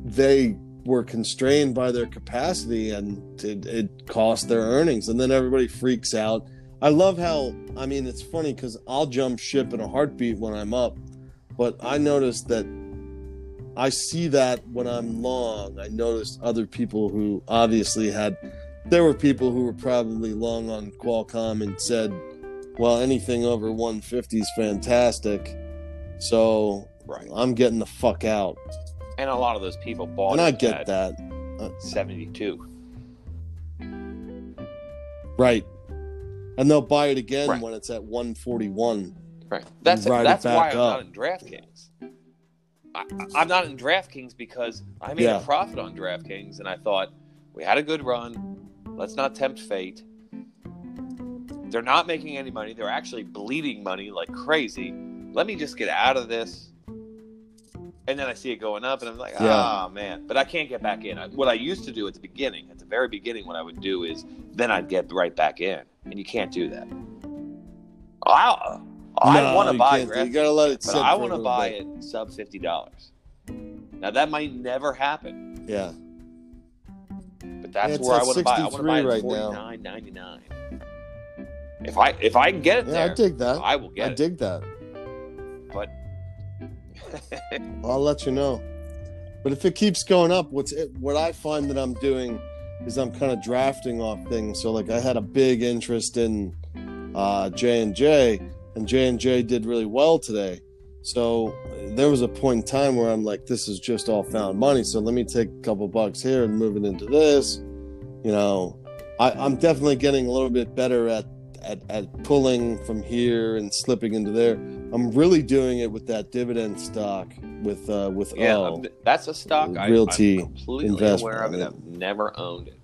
they were constrained by their capacity and it, it cost their earnings. And then everybody freaks out. I love how, I mean, it's funny because I'll jump ship in a heartbeat when I'm up, but I noticed that I see that when I'm long. I noticed other people who obviously had, there were people who were probably long on Qualcomm and said, well, anything over 150 is fantastic. So right, I'm getting the fuck out. and a lot of those people bought. And I get at that. Uh, seventy-two. Right. And they'll buy it again Right. when it's at 141. Right. That's that's why I'm up. not in DraftKings. I, I'm not in DraftKings because I made Yeah. a profit on DraftKings, and I thought we had a good run. Let's not tempt fate. They're not making any money. They're actually bleeding money like crazy. Let me just get out of this. And then I see it going up, and I'm like, Yeah. ah, man. But I can't get back in. I- What I used to do at the beginning, at the very beginning, what I would do is then I'd get right back in, and you can't do that. I, I No, want to buy can't. You gotta let it But I want to buy bit. it sub fifty dollars. Now that might never happen, Yeah. That's Yeah, where I want to buy. I want to buy it right now. nine ninety nine. If I if I can get it Yeah, there, I dig that. I will I get it. I dig that. But I'll let you know. But if it keeps going up, what's it, what I find that I'm doing is I'm kind of drafting off things. So like I had a big interest in uh, J and J, and J and J did really well today. So there was a point in time where I'm like, this is just all found money. So let me take a couple bucks here and move it into this. You know, I, I'm definitely getting a little bit better at, at at pulling from here and slipping into there. I'm really doing it with that dividend stock with uh, with Yeah, O. I'm- that's a stock I, Realty I'm completely aware of, and. I've never owned it.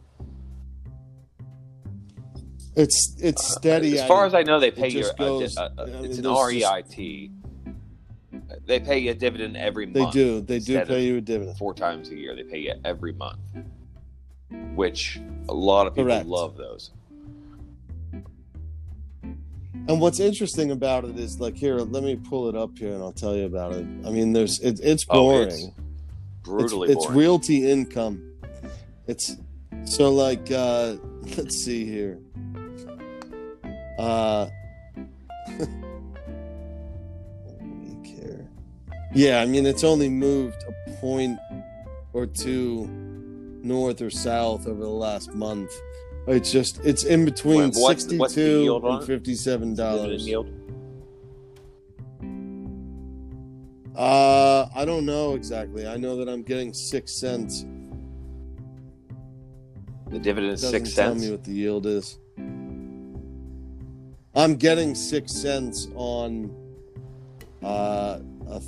It's it's uh, steady. As far as I know, they pay it you. just A, goes- a, a, I mean, it's an REIT. They pay you a dividend every month. they do they do pay you a dividend. four times a year. They pay you every month, which a lot of people Correct. love those. And what's interesting about it is like here, let me pull it up here and I'll tell you about it. I mean, there's it, it's Oh, boring. it's it's, Brutally it's boring. It's realty income. It's so like uh let's see here. Uh Yeah, I mean it's only moved a point or two north or south over the last month. It's just it's in between Wait, what's- sixty what's the two yield on and fifty-seven dollars. yield. Uh, I don't know exactly. I know that I'm getting six cents. The dividend is six tell cents. me what the yield is. I'm getting six cents on uh, a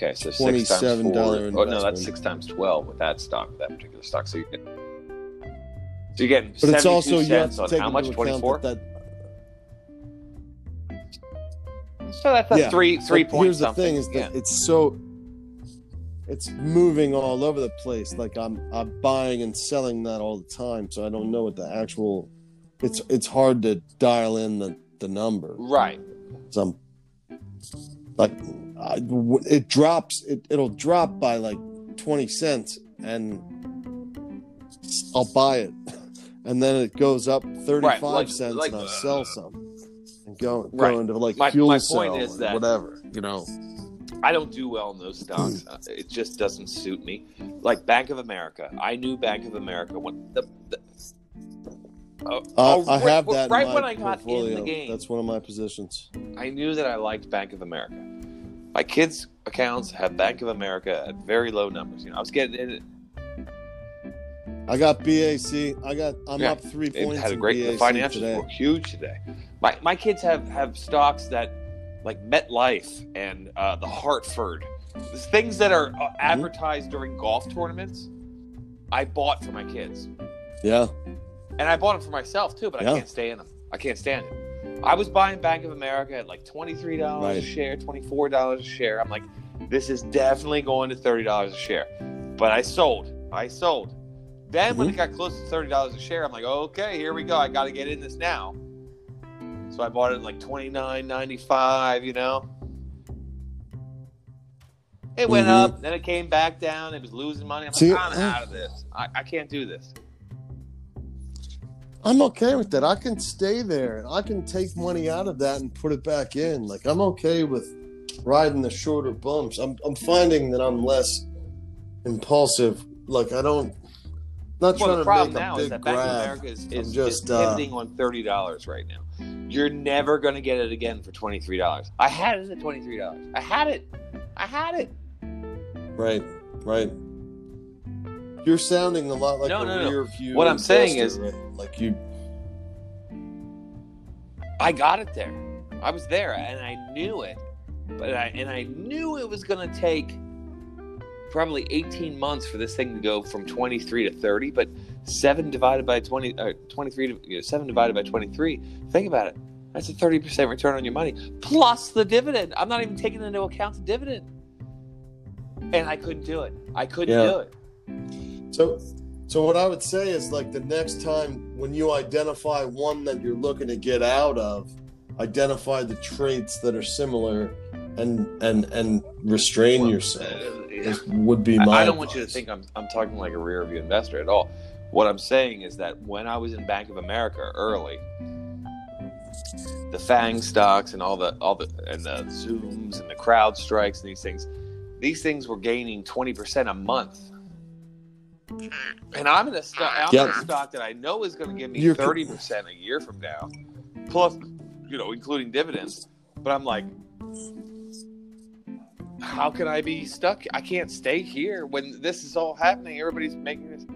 Okay, so six times $27 four. Oh no, that's six times twelve with that stock, that particular stock. So you get, so you're getting but it's 72 also you have to take how much? Twenty four. that, So that's a Yeah, three three but point Here's the thing: is that yeah. it's so it's moving all over the place. Like I'm I'm buying and selling that all the time, so I don't know what the actual. It's it's hard to dial in the the number. right. some like W- it drops it, it'll drop by like 20 cents and i'll buy it and then it goes up 35 Right, like- cents like, and i'll uh, sell some and go, Right. go into like My- fuel my point cell is or that- whatever you know I don't do well in those stocks. Uh, it just doesn't suit me. Like Bank of America, I knew Bank of America when the. the uh, uh, oh, i right- have that right when I got portfolio in the game. that's one of my positions I knew that I liked Bank of America. My kids' accounts have Bank of America at very low numbers. You know, I was getting in it. i got bac i got i'm Yeah, up three It points had a great. The financials today. were huge today. My my kids have have stocks that like MetLife and uh, the Hartford, There's things that are Mm-hmm. uh, advertised during golf tournaments. I bought for my kids, yeah and I bought them for myself too. But Yeah. I can't stay in them. I can't stand it. I was buying Bank of America at like twenty three dollars a share, twenty four dollars a share. I'm like, this is definitely going to thirty dollars a share. But I sold. I sold. Then when it Mm-hmm. got close to thirty dollars a share, I'm like, okay, here we go. I got to get in this now. So I bought it at like twenty nine ninety five. You know, it went Mhm. up, then it came back down. It was losing money. I'm See, like, I'm uh, out of this. I, I can't do this. I'm okay with that. I can stay there. I can take money out of that and put it back in. Like I'm okay with riding the shorter bumps. I'm I'm finding that I'm less impulsive. Like I don't not Well, trying the to problem make a big is that Bank of grab. America is, is, just, is uh, on thirty dollars right now. You're never going to get it again for twenty three dollars. I had it at twenty three dollars. I had it. I had it. Right, right. You're sounding a lot like No, a no, no. view. What I'm saying is, like you. I got it there. I was there, and I knew it. But I and I knew it was going to take probably 18 months for this thing to go from 23 to 30. But seven divided by 20, uh, 23 to you know, seven divided by 23. Think about it. That's a 30 percent return on your money plus the dividend. I'm not even taking into account the dividend. And I couldn't do it. I couldn't Yeah. do it. So, so what I would say is like the next time when you identify one that you're looking to get out of, identify the traits that are similar, and and and restrain Well, yourself. uh, would be my. I don't want you to think I'm, I'm talking like a rear view investor at all. What I'm saying is that when I was in Bank of America early, the FAANG stocks and all the all the and the Zooms and the CrowdStrikes and these things, these things were gaining twenty percent a month. And I'm in a stock. I'm Yep. in a stock that I know is going to give me thirty percent a year from now, plus, you know, including dividends. But I'm like, how can I be stuck? I can't stay here when this is all happening. Everybody's making this.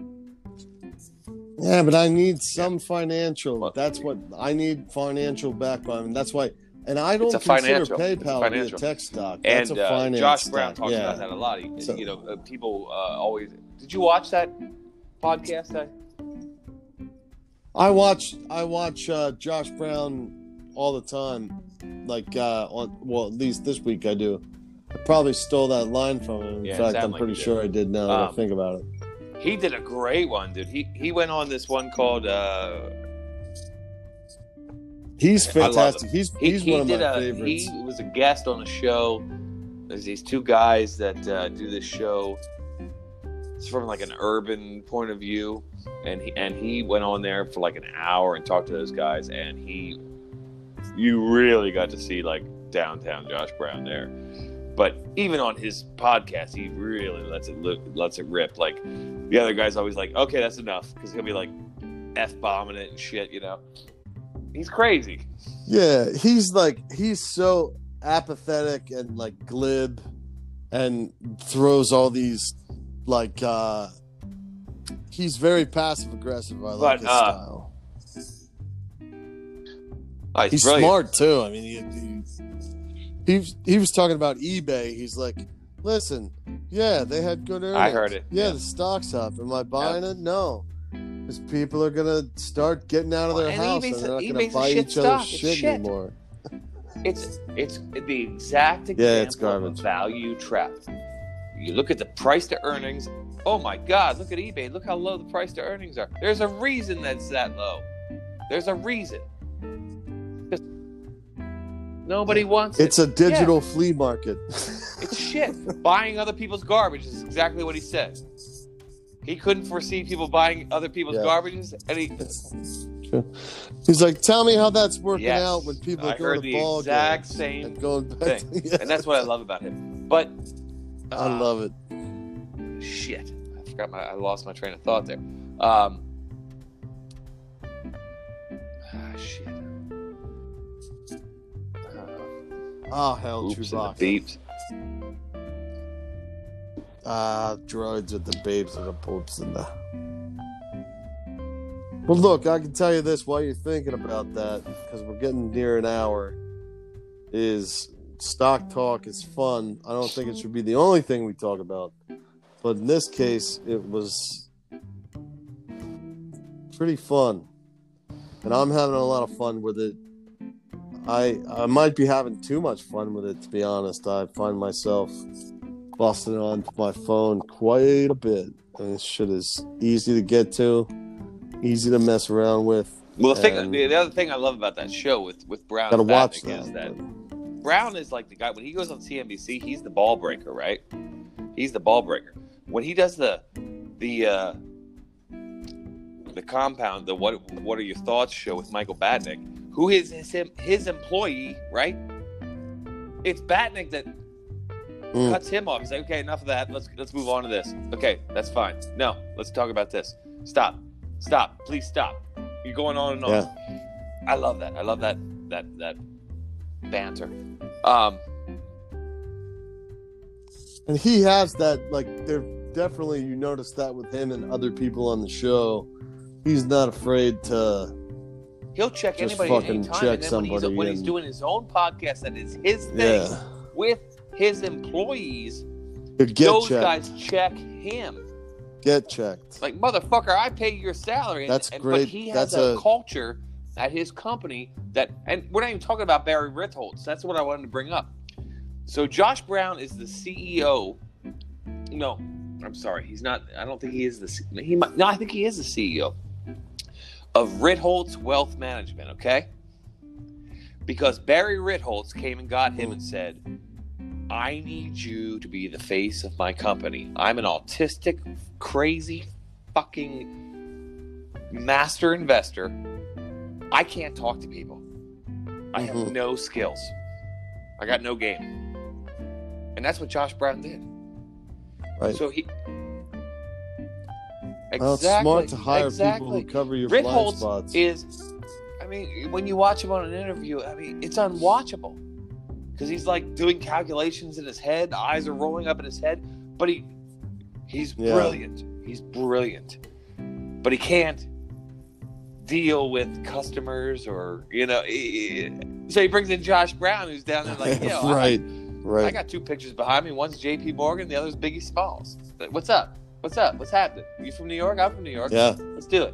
Yeah, but I need some financial. That's what I need financial background. And that's why And I don't consider financial- PayPal to be a financial. tech stock. That's and a uh, Josh Brown stock. talks yeah. about that a lot. He, So- you know, uh, people uh, always. Did you watch that podcast? That I watch I watch uh, Josh Brown all the time. Like uh, on well, at least this week I do. I probably stole that line from him. In Yeah, fact, sounded I'm pretty sure I did now that I Um, think about it. he did a great one, dude. He he went on this one called. Uh, He's fantastic. He's he's he one of my a, favorites. He was a guest on a show. There's these two guys that uh, do this show. It's from like an urban point of view, and he and he went on there for like an hour and talked to those guys, and he, you really got to see like downtown Josh Brown there. But even on his podcast, he really lets it look, lets it rip. Like the other guys always like, okay, that's enough, because he'll be like f bombing it and shit, you know. He's crazy. Yeah, he's like he's so apathetic and like glib and throws all these like uh he's very passive aggressive. I like But, his uh, style. Oh, he's, He's brilliant. smart too. I mean, he, he, he was talking about eBay. He's like, listen, yeah, they had good earnings. I heard it, Yeah, yeah. the stock's up. Am I buying it? No. Because people are gonna start getting out of their and house and they're not gonna buy each other's shit, shit. anymore. It's it's the exact example Yeah, it's of garbage. a value trap. You look at the price to earnings. Oh my God! Look at eBay. Look how low the price to earnings are. There's a reason that's that low. There's a reason. Nobody wants It's it. a digital flea market. It's shit. Buying other people's garbage is exactly what he said. He couldn't foresee people buying other people's Yeah. garbages, and he. He's like, tell me how that's working Yes. out when people I are going heard to the ball exact games same and going back. thing. To, yeah. and that's what I love about him. But I uh, love it. shit. I forgot my. I lost my train of thought there. Um. Ah, shit. Uh, Oh hell, oops, and the beeps. Ah, droids with the babes and the poops and the. Well, look, I can tell you this while you're thinking about that, because we're getting near an hour. Is stock talk is fun. I don't think it should be the only thing we talk about, but in this case, it was pretty fun, and I'm having a lot of fun with it. I I might be having too much fun with it, to be honest. I find myself busting on my phone quite a bit. And this shit is easy to get to, easy to mess around with. Well, the thing, the, the other thing I love about that show with with Brown Gotta watch Batnick is that. that Brown is like the guy when he goes on CNBC, he's the ball breaker, right? He's the ball breaker. When he does the the uh the compound, the what what are your thoughts show with Michael Batnick, who is his his, employee, right? It's Batnick that Mm. cuts him off. He's like, okay, enough of that. Let's let's move on to this. Okay, that's fine. No, let's talk about this. Stop, stop, please stop. You're going on and on. Yeah. I love that. I love that that that banter. Um, And he has that, like, there definitely, you notice that with him and other people on the show. He's not afraid to, he'll check Just anybody at fucking any time. check and then when, he's, somebody when he's doing his own podcast, that is his thing yeah, with his employees. to get those checked. guys check him. Get checked. Like motherfucker, I pay your salary. And, That's and- great. But he has That's a, a- culture at his company that, and we're not even talking about Barry Ritholtz. That's what I wanted to bring up. So Josh Brown is the CEO. No, I'm sorry, he's not. I don't think he is the. He might. No, I think he is the CEO of Ritholtz Wealth Management. Okay, because Barry Ritholtz came and got him and said, I need you to be the face of my company. I'm an autistic, crazy, fucking master investor. I can't talk to people. I have Mhm. no skills. I got no game. And that's what Josh Brown did. Right. So he. Well, it's smart to hire people who cover your blind Ritholtz spots. is, I mean, when you watch him on an interview, I mean, it's unwatchable because he's like doing calculations in his head, eyes are rolling up in his head, but he he's Yeah. brilliant. He's brilliant, but he can't deal with customers or you know. So he brings in Josh Brown, who's down there like, yo, I- right, right. I got two pictures behind me. One's J.P. Morgan, the other's Biggie Smalls. What's up? What's up? What's happening? You from New York? I'm from New York. yeah, Let's do it.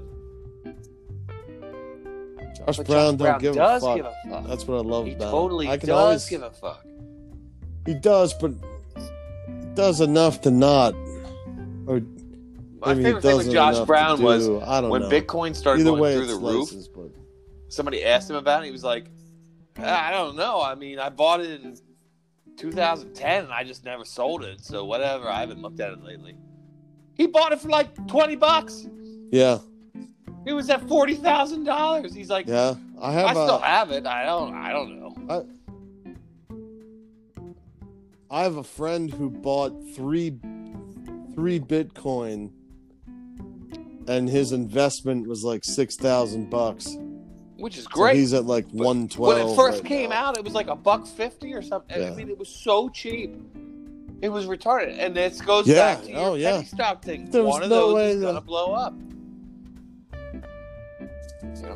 Josh But Brown Josh don't give does a fuck. give a fuck. That's what I love he about. totally him. I can does always give a fuck. He does, but he does enough to not. Or My maybe he favorite thing with Josh Brown was. I when know. Bitcoin started Either going through the roof. but Somebody asked him about it. He was like, ah, I don't know. I mean, I bought it in 2010 and I just never sold it. So whatever. I haven't looked at it lately. He bought it for like 20 bucks. yeah, It was at forty thousand dollars. He's like, yeah. I I have. still a, have it. I don't. I don't know. I have a friend who bought three, three Bitcoin, and his investment was like six thousand bucks. Which is So great. he's at like one twelve. when it first came out, it was like a buck fifty or something. I mean, it was so cheap. It was retarded, and this goes Yeah, back to oh, your oh, yeah. penny stock thing. There One of no those way is to- gonna blow up.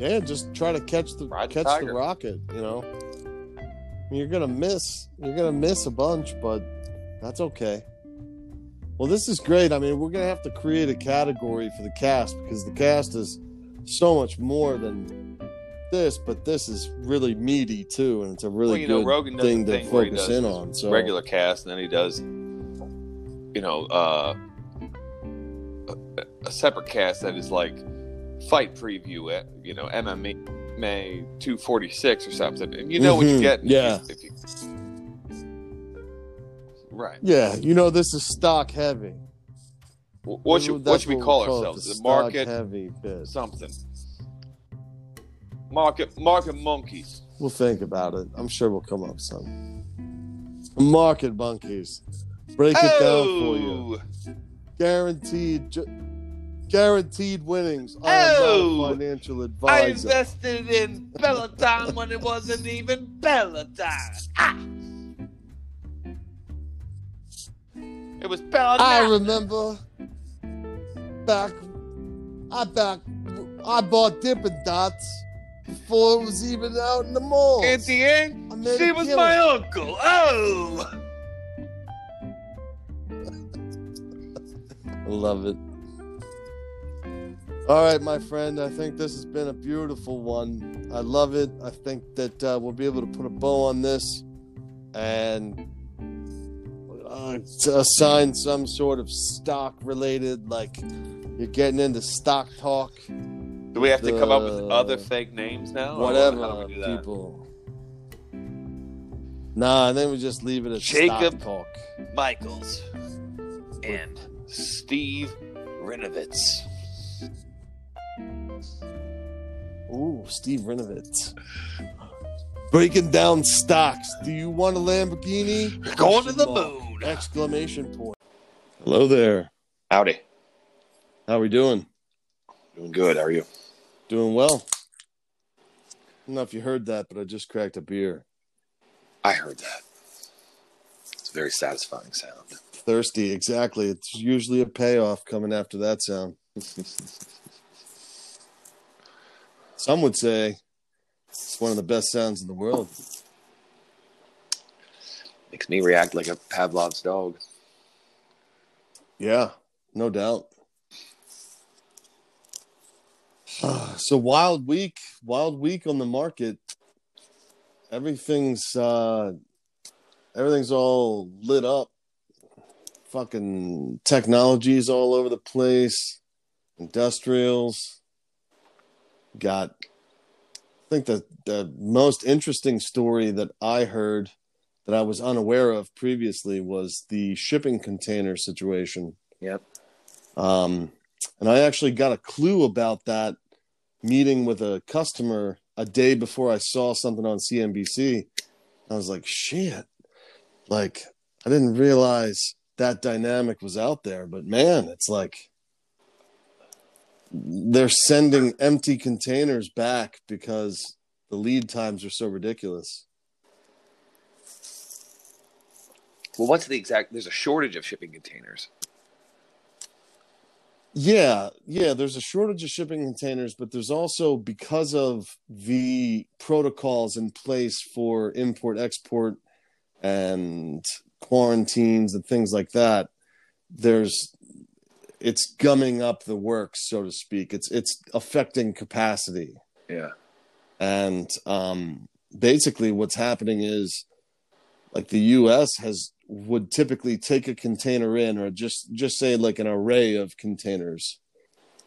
Yeah, just try to catch the Ride catch the rocket. You know, you're gonna miss. You're gonna miss a bunch, but that's okay. Well, this is great. I mean, we're gonna have to create a category for the cast because the cast is so much more than this, but this is really meaty too, and it's a really well, you know, good Rogan does thing to thing focus in on. So regular cast, and then he does, you know, uh, a, a separate cast that is like fight preview at you know MMA May two forty six or something, and you know what you Mhm, get. if you- yeah. if you- right. yeah, you know, this is stock heavy. Wh- What should what should we we'll call ourselves? The stock market heavy bit. something. Market market monkeys. We'll think about it. I'm sure we'll come up with some. Market monkeys. Break it down for you. Oh, Guaranteed, ju- guaranteed winnings. I Oh! financial I invested in Peloton when it wasn't even Peloton. Ah! It was Peloton. I remember back. I back. I bought Dippin' Dots before it was even out in the mall. Auntie Anne, I made she was killing. my uncle. Oh, I love it. All right, my friend. I think this has been a beautiful one. I love it. I think that uh, we'll be able to put a bow on this and uh, to assign some sort of stock related, like you're getting into stock talk, do we have to come up with other fake names now? or whatever. How do we do that? people. Nah, and then we just leave it at Jacob. stock talk. Michaels and Steve Rinovitz. Ooh, Steve Rinovitz. Breaking down stocks. Do you want a Lamborghini? Going to the moon. Exclamation point. Hello there. Howdy. How are we doing? Doing good. How are you? Doing well. I don't know if you heard that, but I just cracked a beer. I heard that. It's a very satisfying sound. Thirsty, exactly. It's usually a payoff coming after that sound. Some would say it's one of the best sounds in the world. Makes me react like a Pavlov's dog. Yeah, no doubt. so wild week, wild week on the market. Everything's uh everything's all lit up. Fucking technologies all over the place. Industrials. Got think the the most interesting story that I heard that I was unaware of previously was the shipping container situation. Yep. Um, and I actually got a clue about that meeting with a customer a day before I saw something on CNBC. I was like, shit. Like, I didn't realize that dynamic was out there, but man, it's like they're sending empty containers back because the lead times are so ridiculous. Well, what's the exact? There's a shortage of shipping containers. Yeah, yeah, there's a shortage of shipping containers, but there's also because of the protocols in place for import export and quarantines and things like that, there's it's gumming up the works, so to speak. It's it's affecting capacity. Yeah. And um basically what's happening is like the US has would typically take a container in or just just say like an array of containers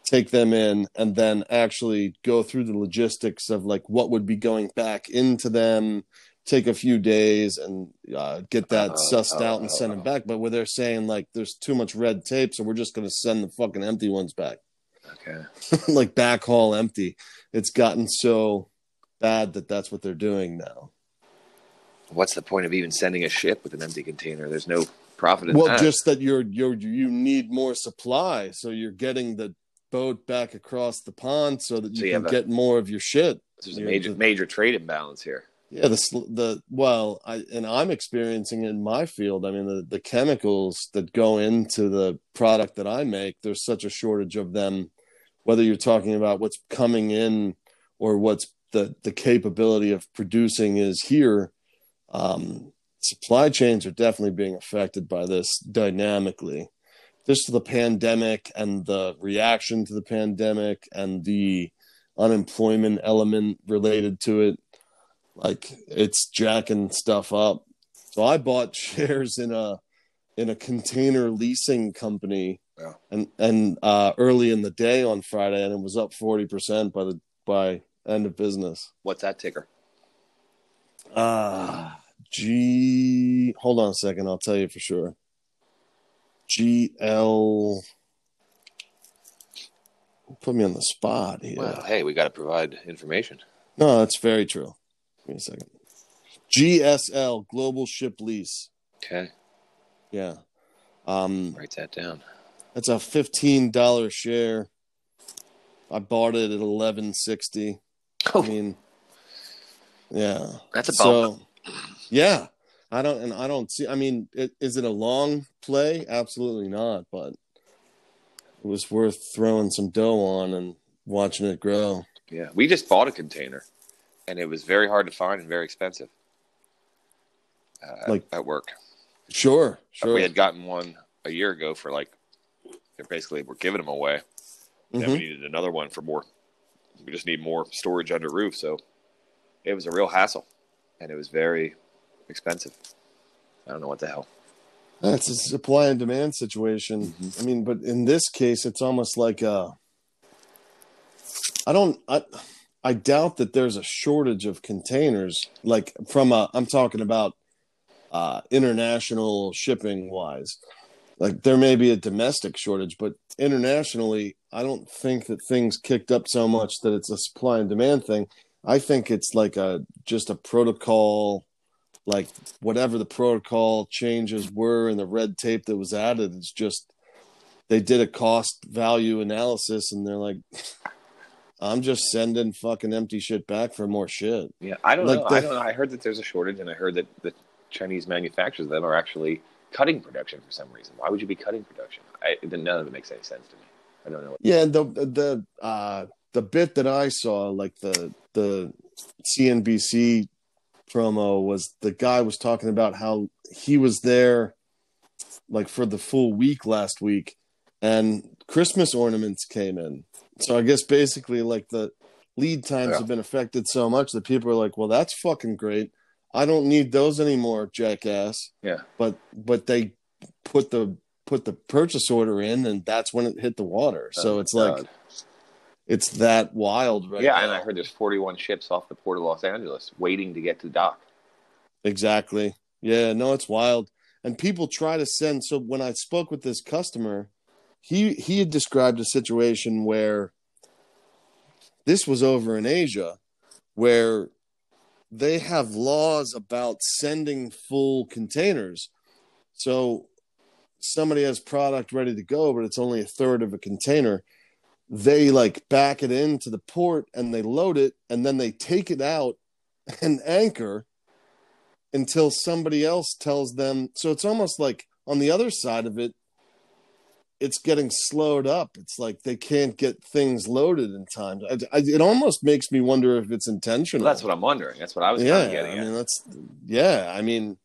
take them in and then actually go through the logistics of like what would be going back into them take a few days and uh, get that uh, sussed uh, out and send them back but where they're saying like there's too much red tape so we're just going to send the fucking empty ones back okay like backhaul empty it's gotten so bad that that's what they're doing now what's the point of even sending a ship with an empty container? There's no profit in well, that. just that you're you're you need more supply, so you're getting the boat back across the pond so that you, so you can a, get more of your shit. There's a major the, major trade imbalance here. Yeah, the the well, I and I'm experiencing in my field. I mean, the the chemicals that go into the product that I make, there's such a shortage of them. Whether you're talking about what's coming in or what's the the capability of producing is here, um, supply chains are definitely being affected by this dynamically. Just the pandemic and the reaction to the pandemic and the unemployment element related to it, like it's jacking stuff up. So I bought shares in a in a container leasing company yeah. and and uh, early in the day on Friday, and it was up forty percent by the by end of business. What's that ticker? Uh G. Hold on a second. I'll tell you for sure. GL. Put me on the spot here. Well, hey, we got to provide information. No, that's very true. Give me a second. GSL Global Ship Lease. Okay. Yeah. Um, Write that down. That's a fifteen dollar share. I bought it at eleven sixty. Oh. I mean, yeah. That's a. So, yeah, I don't, and I don't see. I mean, it, is it a long play? Absolutely not. But it was worth throwing some dough on and watching it grow. Yeah, we just bought a container, and it was very hard to find and very expensive. Uh, like at work. Sure, sure. We had gotten one a year ago for like, they basically we're giving them away. Mm-hmm. Then we needed another one for more. We just need more storage under roof, so it was a real hassle, and it was very expensive. I don't know what the hell. That's a supply and demand situation. Mm-hmm. I mean, but in this case, it's almost like a. I don't. I, I doubt that there's a shortage of containers. Like from a, I'm talking about uh, international shipping wise. Like there may be a domestic shortage, but internationally, I don't think that things kicked up so much that it's a supply and demand thing. I think it's like a just a protocol like whatever the protocol changes were and the red tape that was added it's just they did a cost value analysis and they're like i'm just sending fucking empty shit back for more shit. Yeah i don't like know. The, i don't know. I heard that there's a shortage and i heard that the chinese manufacturers of them are actually cutting production for some reason. Why would you be cutting production? I, none of it makes any sense to me. I don't know yeah the the uh the bit that i saw like the the cnbc promo was the guy was talking about how he was there like for the full week last week and Christmas ornaments came in. So I guess basically like the lead times yeah. have been affected so much that people are like, "Well, that's fucking great. I don't need those anymore, jackass." Yeah. But but they put the put the purchase order in and that's when it hit the water. Oh, so it's God. like it's that wild right yeah now. and i heard there's 41 ships off the port of los angeles waiting to get to dock exactly yeah no it's wild and people try to send so when i spoke with this customer he he had described a situation where this was over in asia where they have laws about sending full containers. So somebody has product ready to go but it's only a third of a container. They like back it into the port and they load it and then they take it out and anchor until somebody else tells them. So it's almost like on the other side of it it's getting slowed up. It's like they can't get things loaded in time. I, I, it almost makes me wonder if it's intentional. Well, that's what I'm wondering. That's what I was yeah, kind of getting I at. mean that's yeah. I mean,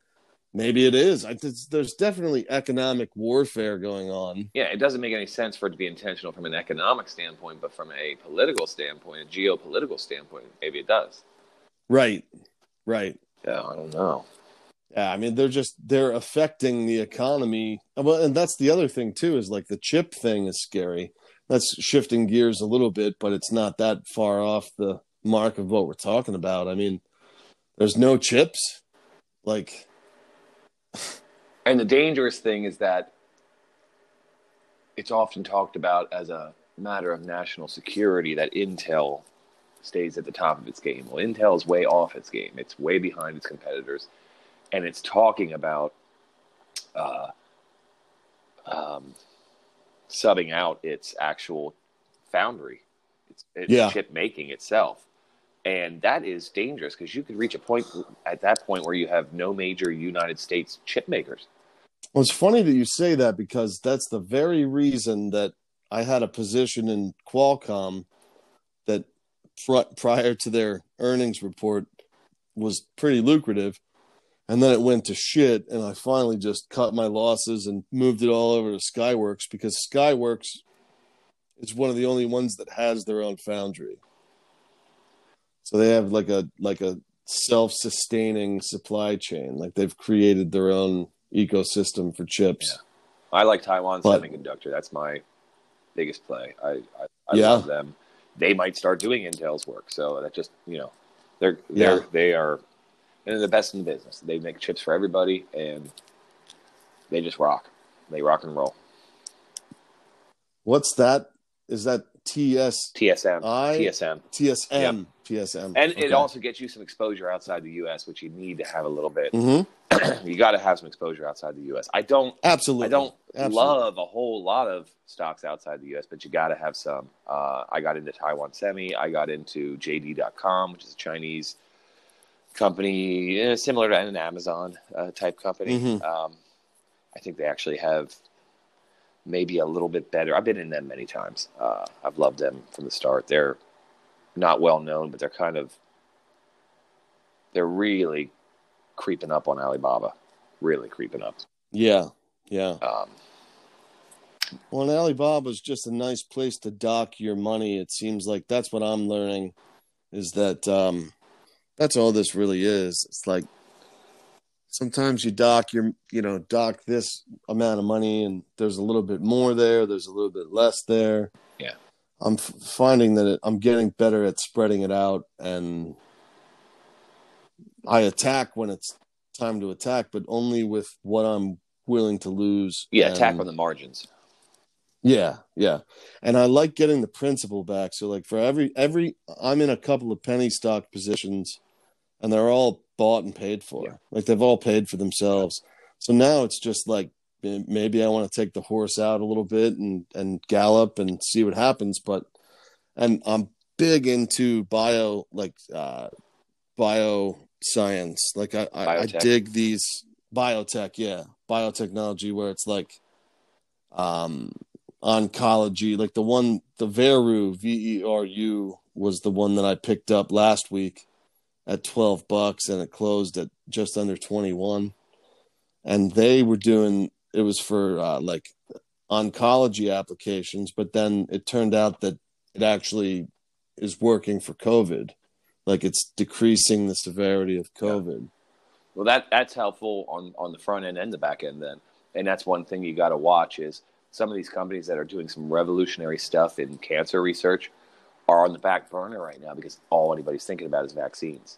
maybe it is. I, there's, there's definitely economic warfare going on. yeah, it doesn't make any sense for it to be intentional from an economic standpoint, but from a political standpoint, a geopolitical standpoint, maybe it does. Right, right. Yeah, I don't know. Yeah, I mean they're just they're affecting the economy. Well, and that's the other thing too is like the chip thing is scary. That's shifting gears a little bit, but it's not that far off the mark of what we're talking about. I mean, there's no chips. Like, And the dangerous thing is that it's often talked about as a matter of national security that Intel stays at the top of its game. Well, Intel is way off its game. It's way behind its competitors, and it's talking about uh, um, subbing out its actual foundry, its, its Yeah. chip making itself. And that is dangerous because you could reach a point at that point where you have no major United States chip makers. well, it's funny that you say that because that's the very reason that I had a position in Qualcomm that pr- prior to their earnings report was pretty lucrative. And then it went to shit, and I finally just cut my losses and moved it all over to Skyworks because Skyworks is one of the only ones that has their own foundry. So they have like a like a self-sustaining supply chain. Like they've created their own ecosystem for chips. I like Taiwan But- Semiconductor. That's my biggest play. I, I, I Yeah. love them. They might start doing Intel's work. So that just, you know, they're, they're, Yeah. they are, and they're the best in the business. They make chips for everybody and they just rock. They rock and roll. What's that? Is that TS TSM. I- TSM. TSM? TSM. And it also gets you some exposure outside the U.S., which you need to have a little bit. hmm you got to have some exposure outside the U.S. I don't Absolutely. I don't Absolutely. love a whole lot of stocks outside the U.S., but you got to have some. Uh, I got into Taiwan Semi. I got into JD.com, which is a Chinese company eh, similar to an Amazon uh, type company. Mhm. Um, I think they actually have maybe a little bit better. I've been in them many times. Uh, I've loved them from the start. They're not well known, but they're kind of they're really creeping up on Alibaba. Really creeping up. Yeah. Yeah. Um, Well, and Alibaba's just a nice place to dock your money. It seems like that's what I'm learning is that um, that's all this really is. It's like sometimes you dock your, you know, dock this amount of money and there's a little bit more there, there's a little bit less there. Yeah. I'm f- finding that it, I'm getting better at spreading it out and I attack when it's time to attack, but only with what I'm willing to lose. Yeah, attack on the margins. Yeah, yeah. And I like getting the principal back. So like for every every I'm in a couple of penny stock positions and they're all bought and paid for. Yeah. Like they've all paid for themselves. So now it's just like maybe I want to take the horse out a little bit and and gallop and see what happens, but and I'm big into bio like uh bio science. Like I I, I dig these biotech, yeah. Biotechnology where it's like um oncology like the one the veru v-e-r-u was the one that i picked up last week at 12 bucks and it closed at just under 21 and they were doing it was for uh, like oncology applications but then it turned out that it actually is working for covid. Like it's decreasing the severity of covid. Well, that that's helpful on on the front end and the back end then, and that's one thing you got to watch is some of these companies that are doing some revolutionary stuff in cancer research are on the back burner right now because all anybody's thinking about is vaccines.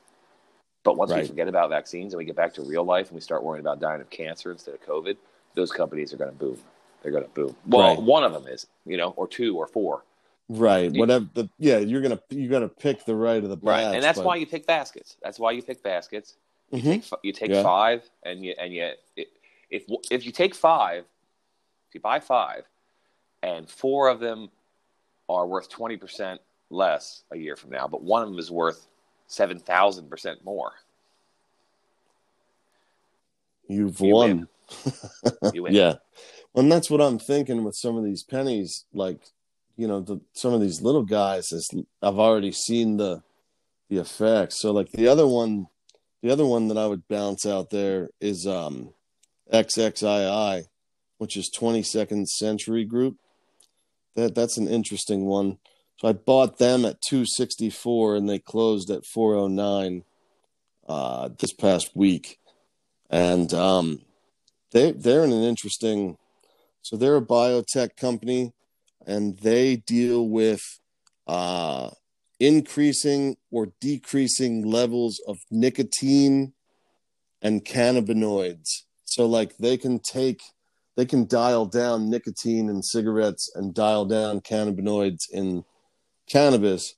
But once we forget about vaccines and we get back to real life and we start worrying about dying of cancer instead of COVID, those companies are going to boom. They're going to boom. Well, Right. one of them is, you know, or two or four. right Yeah. whatever the yeah you're gonna you gotta pick the right of the Right, and that's but- why you pick baskets. That's why you pick baskets. You Mhm. take you take Yeah. five, and you and you if if you take five, you buy five, and four of them are worth twenty percent less a year from now, but one of them is worth seven thousand percent more. You've You won. You win. Yeah. And that's what I'm thinking with some of these pennies. Like, you know, the, some of these little guys, is I've already seen the the effects. So, like the other one, the other one that I would bounce out there is um, XXII, which is 22nd Century Group. That that's an interesting one. So I bought them at 264 and they closed at 409 uh, this past week. And um, they they're in an interesting so they're a biotech company and they deal with uh, increasing or decreasing levels of nicotine and cannabinoids. So like they can take they can dial down nicotine in cigarettes and dial down cannabinoids in cannabis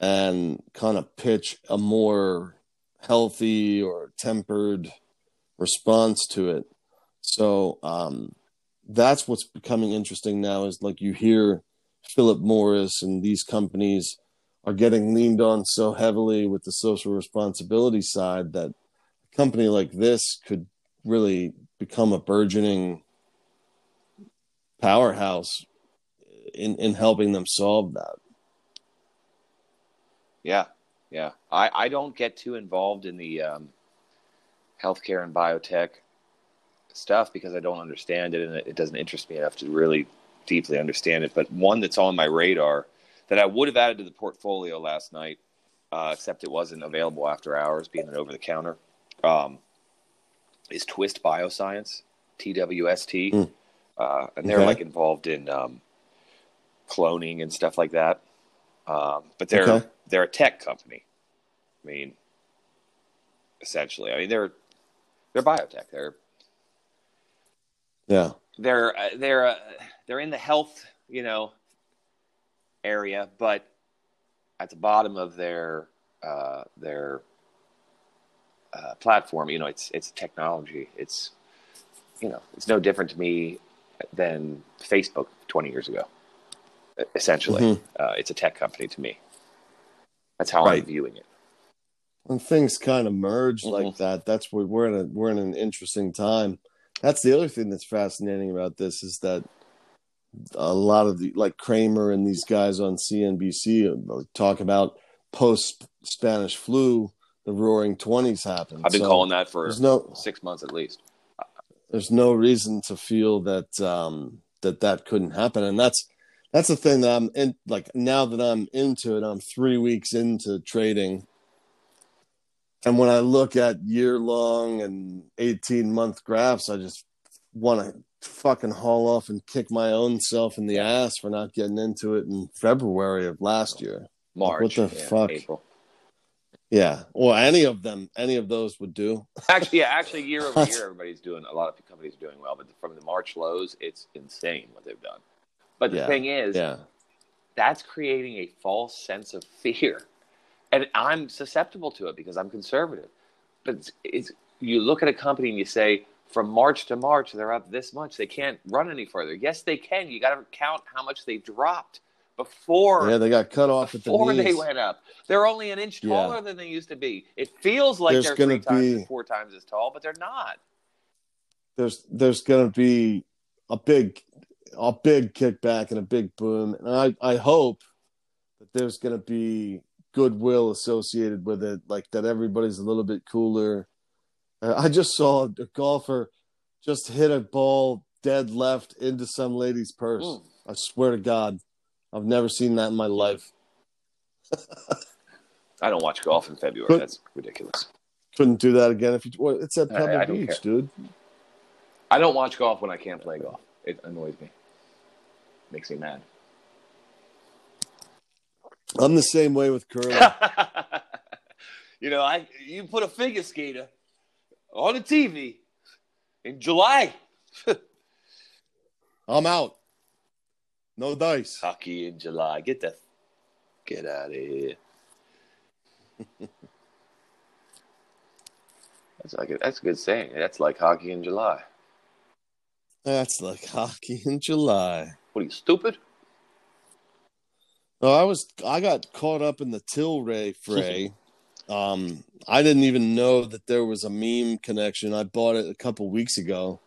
and kind of pitch a more healthy or tempered response to it. So um, that's what's becoming interesting now is like you hear Philip Morris and these companies are getting leaned on so heavily with the social responsibility side that a company like this could really become a burgeoning powerhouse in in helping them solve that. Yeah, yeah. I I don't get too involved in the um, healthcare and biotech stuff because I don't understand it and it doesn't interest me enough to really deeply understand it. But one that's on my radar that I would have added to the portfolio last night, uh, except it wasn't available after hours, being an over the counter, um, is Twist Bioscience, TWST. Mm. Uh, and they're okay. like involved in um, cloning and stuff like that. Um, but they're okay. they're a tech company. I mean, essentially, I mean they're they're biotech. They're yeah. They're uh, they're uh, they're in the health, you know, area, but at the bottom of their uh, their uh, platform, you know, it's it's technology. It's you know, it's no different to me than Facebook 20 years ago. Essentially, mm-hmm. uh, it's a tech company to me. That's how right. I'm viewing it. When things kind of merge mm-hmm. like that, that's where we're in a we're in an interesting time that's the other thing that's fascinating about this is that a lot of the like Cramer and these guys on CNBC uh, talk about post Spanish flu, the Roaring Twenties happened. I've been so calling that for no, six months at least. There's no reason to feel that um, that that couldn't happen, and that's that's the thing that I'm in. Like now that I'm into it, I'm three weeks into trading and when I look at year long and 18 month graphs, I just want to fucking haul off and kick my own self in the ass for not getting into it in February of last year. March. What the yeah, fuck? April. Yeah. Well, any of them, any of those would do. actually, yeah, actually, year over year, everybody's doing, a lot of companies are doing well, but from the March lows, it's insane what they've done. But the yeah, thing is, yeah. that's creating a false sense of fear and I'm susceptible to it because I'm conservative. But it's, it's, you look at a company and you say, from March to March, they're up this much. They can't run any further. Yes, they can. You got to count how much they dropped before. Yeah, they got cut off before the they went up. They're only an inch taller yeah. than they used to be. It feels like there's they're three times be, four times as tall, but they're not. There's there's going to be a big a big kickback and a big boom, and I I hope that there's going to be goodwill associated with it, like that everybody's a little bit cooler. I just saw a golfer just hit a ball dead left into some lady's purse. Mm. I swear to God, I've never seen that in my life. I don't watch golf in February. Could, That's ridiculous. Couldn't do that again if you. Well, it's at Pebble I, I Beach, care. dude. I don't watch golf when I can't play golf. It annoys me. Makes me mad. I'm the same way with curling. you know, I you put a figure skater on the TV in July. I'm out. No dice. Hockey in July. Get the get out of here. that's like a, that's a good saying. That's like hockey in July. That's like hockey in July. What are you stupid? No, I was I got caught up in the Tilray fray. um, I didn't even know that there was a meme connection. I bought it a couple weeks ago,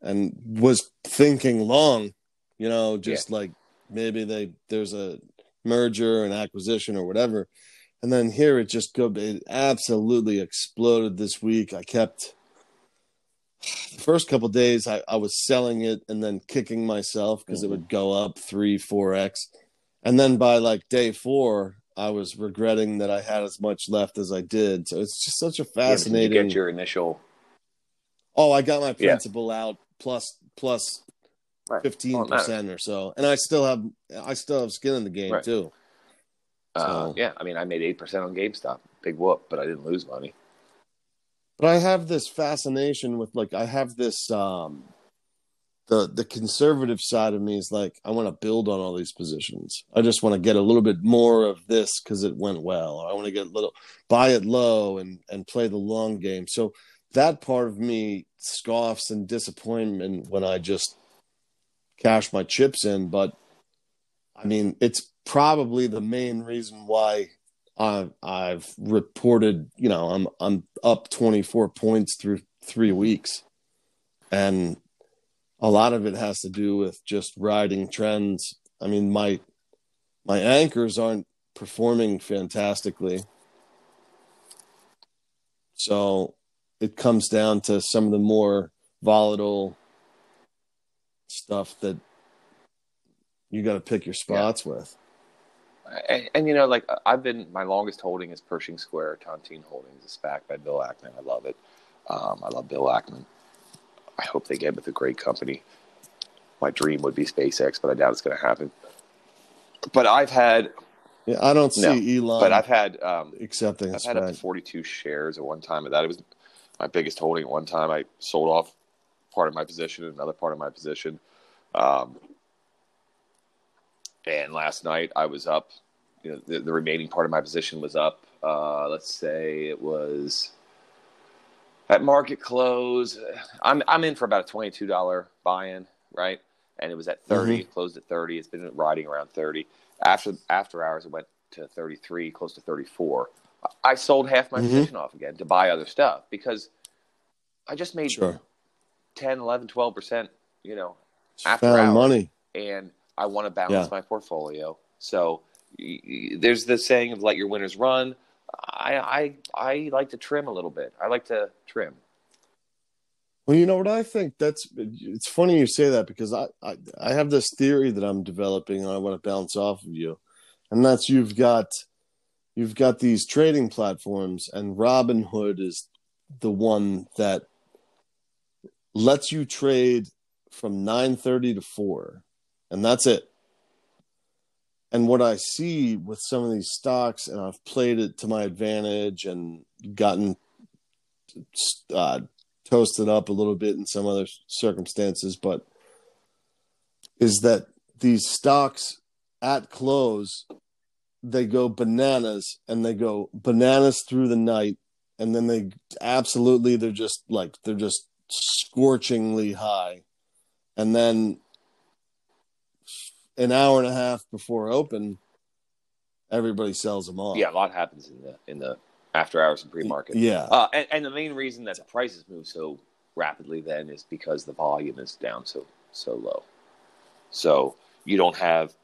and was thinking long, you know, just like maybe they there's a merger and acquisition or whatever. And then here it just go it absolutely exploded this week. I kept the first couple days I, I was selling it and then kicking myself because Mm-hmm. it would go up three, four X. And then by like day four, I was regretting that I had as much left as I did. So it's just such a Yeah, you fascinating get your initial. Oh, I got my Yeah. principal out plus plus. Fifteen matters. percent or so, and I still have I still have skin in the game Right. too. Uh, yeah, I mean, I made eight percent on GameStop. Big whoop, but I didn't lose money. But I have this fascination with like I have this um the the conservative side of me is like I want to build on all these positions. I just want to get a little bit more of this because it went well. I want to get a little buy it low and and play the long game. So that part of me scoffs and disappointment when I just cash my chips in. But I mean, it's probably the main reason why I've I've reported, you know, I'm I'm up 24 points through three weeks, and a lot of it has to do with just riding trends. I mean, my my anchors aren't performing fantastically, so it comes down to some of the more volatile stuff that you got to pick your spots with. And, and you know, like I've been, my longest holding is Pershing Square Tontine Holdings, a SPAC by Bill Ackman. I love it. Um, I love Bill Ackman. I hope they get with a great company. My dream would be SpaceX, but I doubt it's going to happen. But I've had, Yeah, I don't No, see Elon but I've had, um, accepting I've had up to 42 shares at one time of that. It was my biggest holding at one time. I sold off part of my position and another part of my position. Um, and last night I was up, you know, the, the remaining part of my position was up. Uh, let's say it was at market close. I'm, I'm in for about a $22 buy in, right? And it was at 30, it closed at 30. It's been riding around 30. After, after hours, it went to 33, close to 34. I sold half my Mhm. position off again to buy other stuff because I just made Sure. 10, 11, 12%, you know, after hours. money. and I want to balance Yeah. my portfolio. So there's the saying of let your winners run. I, I, I like to trim a little bit. I like to trim. Well, you know what I think that's it's funny you say that because I, I I have this theory that I'm developing and I want to bounce off of you. And that's you've got you've got these trading platforms and Robinhood is the one that lets you trade from 9:30 to 4 and that's it. And what I see with some of these stocks and I've played it to my advantage and gotten uh, toasted up a little bit in some other circumstances, but is that these stocks at close they go bananas and they go bananas through the night and then they absolutely they're just like they're just scorchingly high and then an hour and a half before open everybody sells them off Yeah, a lot happens in the in the after hours and pre market. yeah Uh, and, and the main reason that the prices move so rapidly then is because the volume is down so so low. So you don't have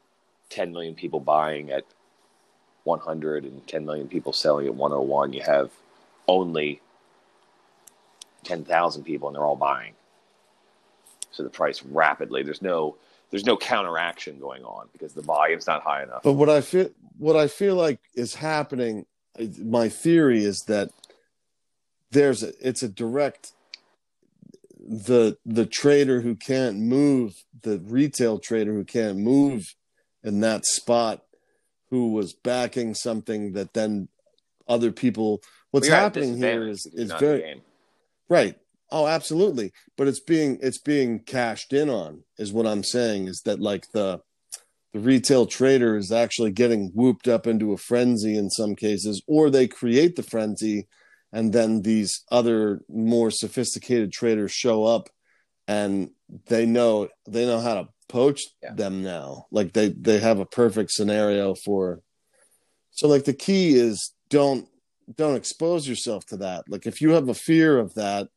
10 million people buying at 100 and 10 million people selling at 101. You have only 10,000 people and they're all buying. So the price rapidly. There's no there's no counteraction going on because the volume's not high enough. But what I feel what I feel like is happening, my theory is that there's a, it's a direct the the trader who can't move, the retail trader who can't move in that spot who was backing something that then other people what's Well, you're at a happening here is is because is you're not in the very game. Right. Oh, absolutely. But it's being it's being cashed in on is what I'm saying is that like the the retail trader is actually getting whooped up into a frenzy in some cases or they create the frenzy and then these other more sophisticated traders show up and they know they know how to poach Yeah. them now. Like they they have a perfect scenario for so like the key is don't don't expose yourself to that. Like if you have a fear of that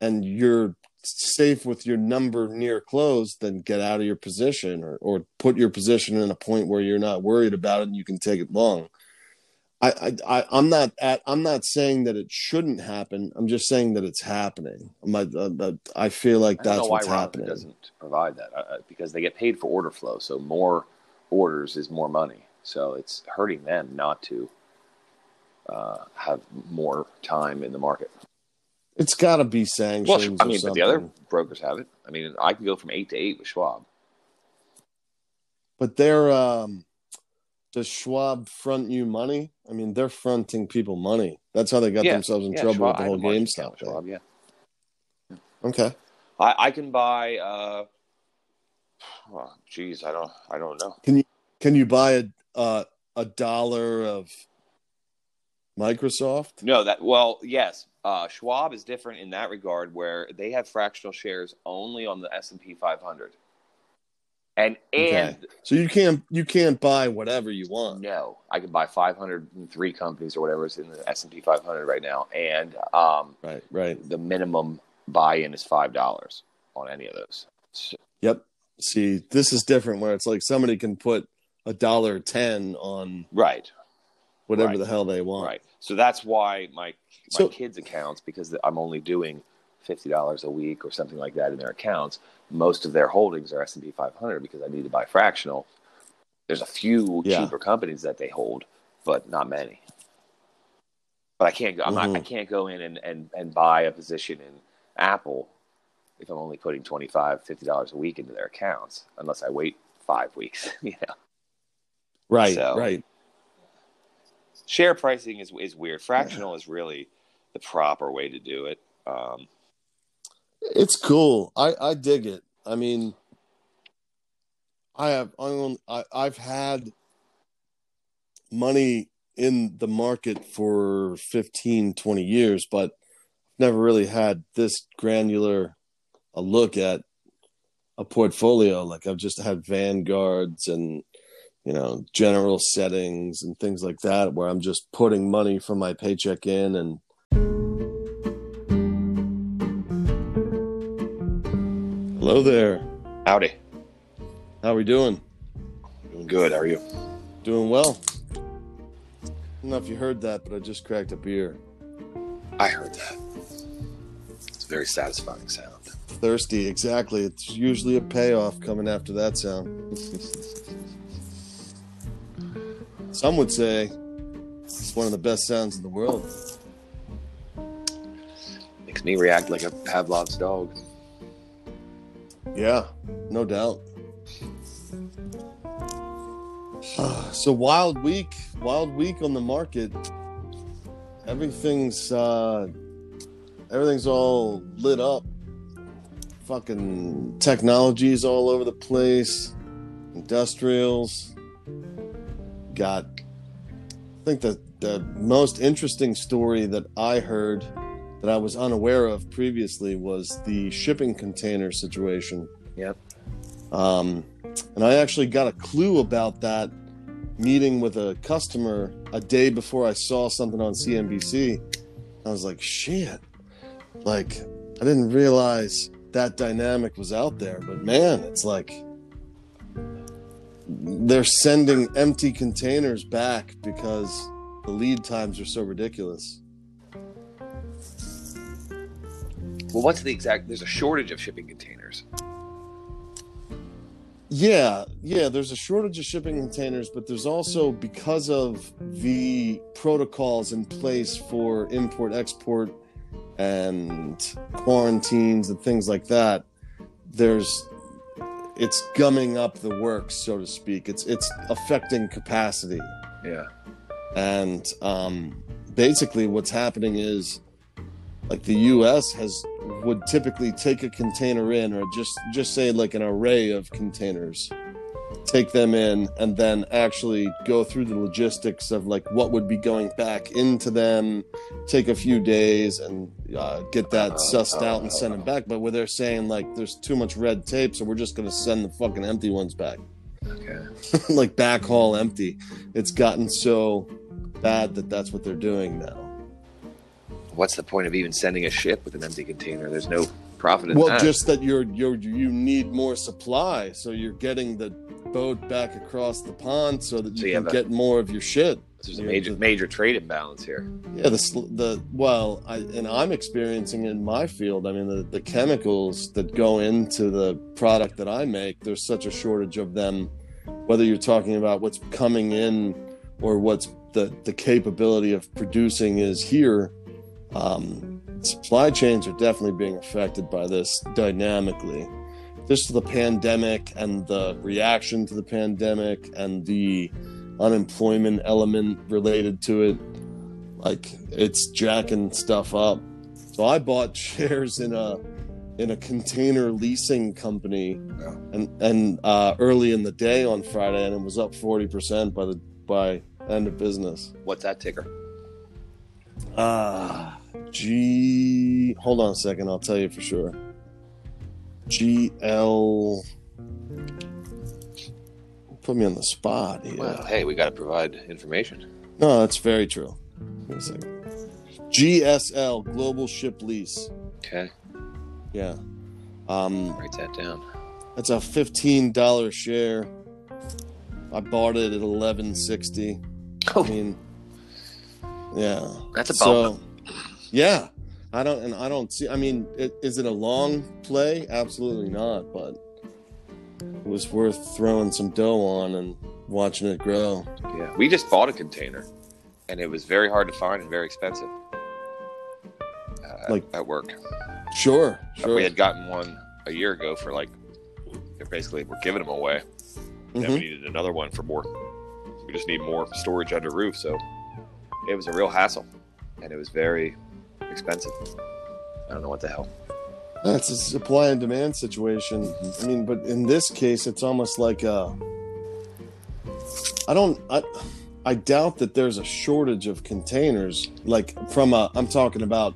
and you're safe with your number near close, then get out of your position or, or put your position in a point where you're not worried about it and you can take it long. I, I, I am not at I'm not saying that it shouldn't happen. I'm just saying that it's happening. My, uh, I feel like I that's what's happening. doesn't provide that uh, because they get paid for order flow. So more orders is more money. So it's hurting them not to uh, have more time in the market. It's got to be sanctions. Well, I mean, but the other brokers have it. I mean, I can go from eight to eight with Schwab. But they're um does Schwab front you money? I mean, they're fronting people money. That's how they got Yeah, themselves in Yeah, trouble Schwab- with the whole have a margin GameStop with thing. Schwab, yeah. Okay. I, I can buy. Uh, well, geez, I don't. I don't know. Can you can you buy a uh, a dollar of Microsoft? No, that well, yes. Uh, Schwab is different in that regard, where they have fractional shares only on the S and P 500, and and So you can't you can't buy whatever you want. no, I can buy 503 companies or whatever is in the S and P 500 right now, and um, Right, right. the minimum buy-in is five dollars on any of those. So, Yep. See, this is different where it's like somebody can put a dollar ten on right, whatever Right. the hell they want. right. So that's why my my So- kids' accounts, because I'm only doing fifty dollars a week or something like that in their accounts. Most of their holdings are S and P 500 because I need to buy fractional. There's a few Yeah. cheaper companies that they hold, but not many. But I can't go. I'm not. I Mhm. can't go in and, and, and buy a position in Apple if I'm only putting 25 50 dollars a week into their accounts, unless I wait five weeks. you know, Right, So- right. Share pricing is is weird. Fractional is really the proper way to do it. Um, It's cool. I I dig it. I mean, I have I I've had money in the market for 15 20 years, but never really had this granular a look at a portfolio. Like I've just had vanguards and you know general settings and things like that where I'm just putting money from my paycheck in and Hello there. howdy, How are we doing? doing good. How are you? Doing well. I don't know if you heard that, but I just cracked a beer. I heard that. It's a very satisfying sound. Thirsty, exactly. It's usually a payoff coming after that sound. Some would say it's one of the best sounds in the world. Makes me react like a Pavlov's dog. Yeah, no doubt. so wild week, wild week on the market. Everything's uh everything's all lit up. Fucking technologies all over the place. Industrials. Got I think the the most interesting story that I heard that I was unaware of previously was the shipping container situation. Yep. Um, and I actually got a clue about that meeting with a customer a day before I saw something on CNBC. I was like, shit. Like, I didn't realize that dynamic was out there, but man, it's like they're sending empty containers back because the lead times are so ridiculous. Well, what's the exact? There's a shortage of shipping containers. Yeah, yeah, there's a shortage of shipping containers, but there's also because of the protocols in place for import export and quarantines and things like that, there's it's gumming up the works, so to speak. It's it's affecting capacity. Yeah. And um, basically, what's happening is, like the U.S. has would typically take a container in, or just just say like an array of containers, take them in, and then actually go through the logistics of like what would be going back into them, take a few days, and uh, get that sussed out and send them back. But where they're saying like there's too much red tape, so we're just gonna send the fucking empty ones back Okay. like backhaul empty. It's gotten so bad that that's what they're doing now. What's the point of even sending a ship with an empty container? There's no profit in well, that. just that you're you're you need more supply, so you're getting the boat back across the pond so that you So can get more of your shit. There's a major the- major trade imbalance here. Yeah, the the well, I, and I'm experiencing in my field. I mean, the, the chemicals that go into the product that I make, there's such a shortage of them. Whether you're talking about what's coming in or what's the the capability of producing is here, um, supply chains are definitely being affected by this dynamically. Just the pandemic and the reaction to the pandemic and the unemployment element related to it. Like it's jacking stuff up. So i bought shares in a in a container leasing company. Yeah. and and uh early in the day on friday and it was up 40% by the by end of business. What's that ticker? ah g hold on a second. I'll tell you for sure gl put me on the spot here Well, hey, we got to provide information. No, that's very true. Wait a second. GSL Global Ship Lease. Okay, Yeah. Um, write that down. that's a fifteen dollar share. I bought it at eleven sixty. I Oh, mean, yeah. that's a So, yeah. I don't, and I don't see. I mean, it, is it a long play? Absolutely not. But it was worth throwing some dough on and watching it grow. yeah, we just bought a container, and it was very hard to find and very expensive. Uh, Like- at work, Sure, sure. we had gotten one a year ago for like, they're basically we're giving them away. Then we Mhm. needed another one for more. We just need more storage under roof, so it was a real hassle, and it was very expensive. I don't know what the hell. That's a supply and demand situation. I mean, but in this case, it's almost like a. I don't. I, I doubt that there's a shortage of containers. Like from a, I'm talking about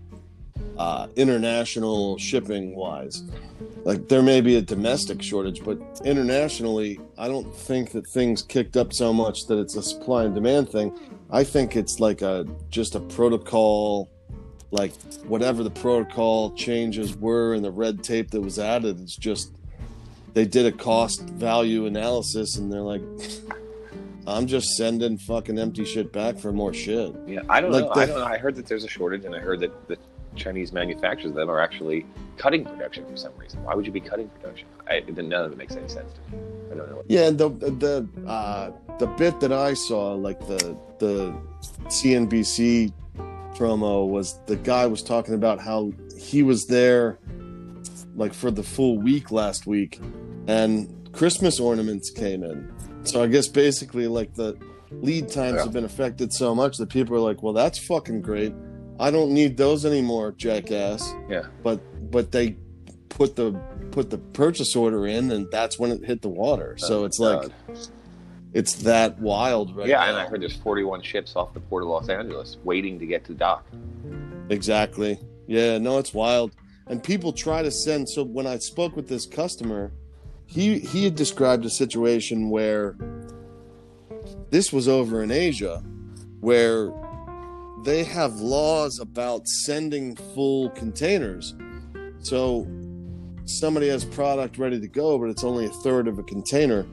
uh, international shipping wise. Like there may be a domestic shortage, but internationally, I don't think that things kicked up so much that it's a supply and demand thing. I think it's like a just a protocol like whatever the protocol changes were and the red tape that was added it's just they did a cost value analysis and they're like i'm just sending fucking empty shit back for more shit Yeah, I don't Like know. the- I don't know. I heard that there's a shortage, and I heard that the Chinese manufacturers of them are actually cutting production for some reason. Why would you be cutting production? I, none of it makes any sense to me. I don't know. yeah the the uh the bit that i saw like the the cnbc promo was the guy was talking about how he was there like for the full week last week and christmas ornaments came in so i guess basically like the lead times Yeah. have been affected so much that people are like well that's fucking great i don't need those anymore jackass Yeah. but but they put the put the purchase order in and that's when it hit the water oh, so Oh, it's like God. It's that wild right yeah, now. and I heard there's 41 ships off the port of Los Angeles waiting to get to dock. Exactly. Yeah, no, it's wild. And people try to send so when I spoke with this customer, he he had described a situation where this was over in Asia where they have laws about sending full containers. So somebody has product ready to go, but it's only a third of a container.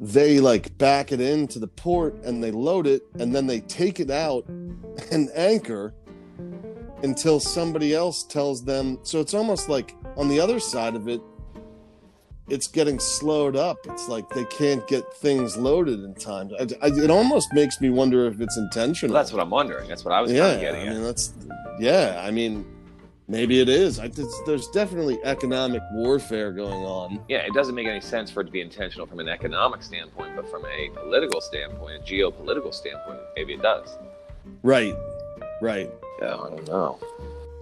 They like back it into the port and they load it and then they take it out and anchor until somebody else tells them. So it's almost like on the other side of it, it's getting slowed up. It's like they can't get things loaded in time. I, I, it almost makes me wonder if it's intentional. Well, that's what I'm wondering. That's what I was yeah, kind of getting I at. mean that's yeah. I mean, maybe it is. I, there's, there's definitely economic warfare going on. yeah, it doesn't make any sense for it to be intentional from an economic standpoint, but from a political standpoint, a geopolitical standpoint, maybe it does. Right, right. Yeah, I don't know.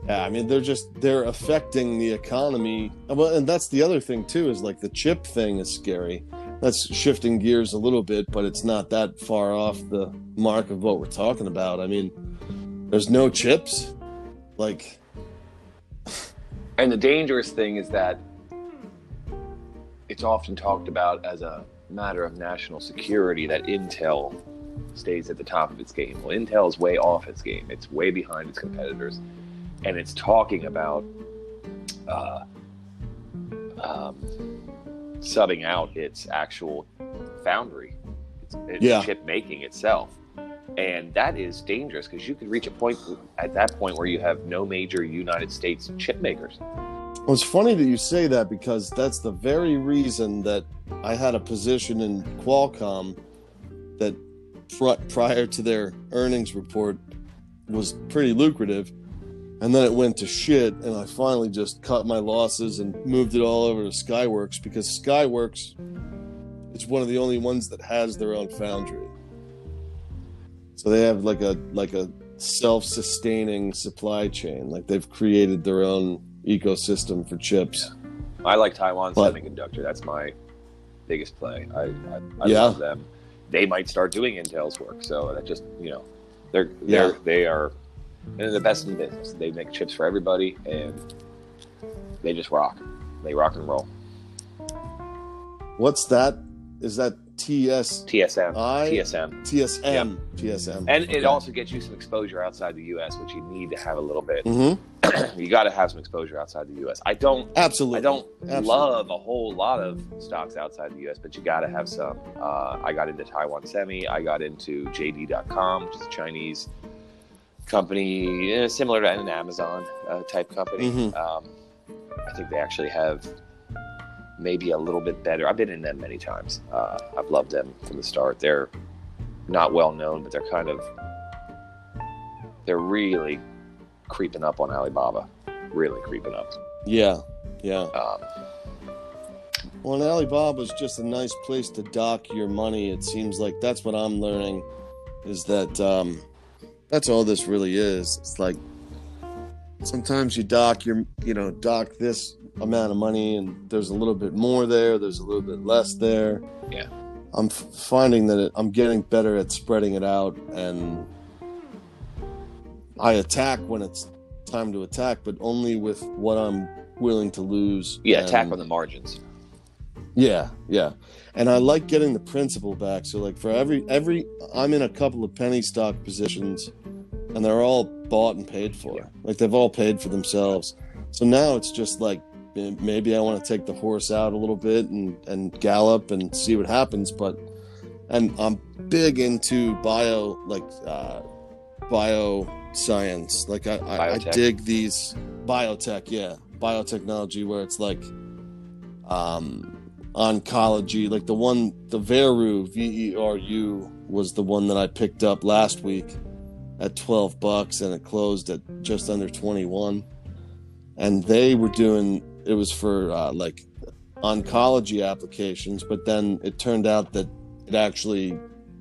Yeah, I mean they're just they're affecting the economy. Well, and that's the other thing too is like the chip thing is scary. That's shifting gears a little bit, but it's not that far off the mark of what we're talking about. I mean, there's no chips. Like, And the dangerous thing is that it's often talked about as a matter of national security that Intel stays at the top of its game. Well, Intel is way off its game. It's way behind its competitors, and it's talking about uh, um, subbing out its actual foundry, its, its Yeah. chip making itself. And that is dangerous because you could reach a point at that point where you have no major United States chip makers. Well, it's funny that you say that because that's the very reason that I had a position in Qualcomm that pr- prior to their earnings report was pretty lucrative. And then it went to shit, and I finally just cut my losses and moved it all over to Skyworks because Skyworks is one of the only ones that has their own foundry. So they have like a like a self-sustaining supply chain. Like they've created their own ecosystem for chips. I like Taiwan But- Semiconductor. That's my biggest play. I, I, I Yeah. love them. They might start doing Intel's work, so that just you know, they're they're they are they're the best in business. They make chips for everybody, and they just rock. They rock and roll. What's that? Is that TS TSM, I- TSM, TSM TSM? and it also gets you some exposure outside the U.S., which you need to have a little bit. hmm you got to have some exposure outside the U.S. I don't Absolutely. I don't Absolutely. love a whole lot of stocks outside the U.S., but you got to have some. Uh, I got into Taiwan Semi. I got into JD.com, which is a Chinese company eh, similar to an Amazon uh, type company. Mhm. Um, I think they actually have maybe a little bit better. I've been in them many times. Uh, I've loved them from the start. They're not well known, but they're kind of they're really creeping up on Alibaba. Really creeping up. Yeah. Yeah. Um, Well, and Alibaba is just a nice place to dock your money. It seems like that's what I'm learning is that um, that's all this really is. It's like sometimes you dock your, you know, dock this amount of money and there's a little bit more there, there's a little bit less there. Yeah. I'm f- finding that it, I'm getting better at spreading it out and I attack when it's time to attack, but only with what I'm willing to lose. Yeah, attack on the margins. yeah, yeah. And I like getting the principal back. So like for every every I'm in a couple of penny stock positions and they're all bought and paid for. Yeah. Like they've all paid for themselves. So now it's just like maybe I want to take the horse out a little bit and and gallop and see what happens, but and I'm big into bio like uh bio science. Like I I, I dig these biotech, yeah. Biotechnology where it's like um oncology like the one the veru v-e-r-u was the one that i picked up last week at 12 bucks and it closed at just under 21 and they were doing it was for uh, like oncology applications but then it turned out that it actually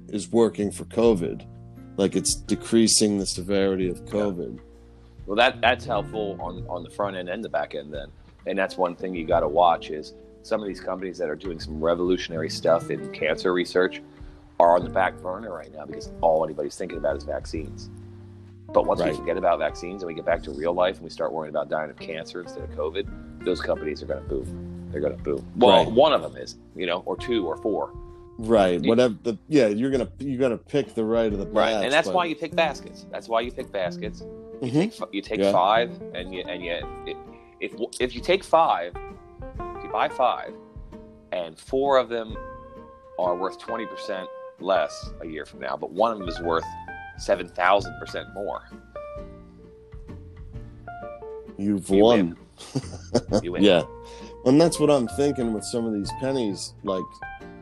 is working for covid like it's decreasing the severity of covid Well, that that's helpful on on the front end and the back end then, and that's one thing you got to watch is some of these companies that are doing some revolutionary stuff in cancer research are on the back burner right now because all anybody's thinking about is vaccines. But once Right. we forget about vaccines and we get back to real life and we start worrying about dying of cancer instead of COVID, those companies are going to boom. They're going to boom. Well, Right. one of them is, you know, or two or four. right You- whatever the yeah you're gonna you gotta pick the right of the Right, and that's but- why you pick baskets. That's why you pick baskets. You Mhm. take, you take Yeah. five, and you and you if if you take five, if you buy five, and four of them are worth twenty percent less a year from now, but one of them is worth seven thousand percent more. you've You won win. You win. Yeah, and that's what I'm thinking with some of these pennies. Like,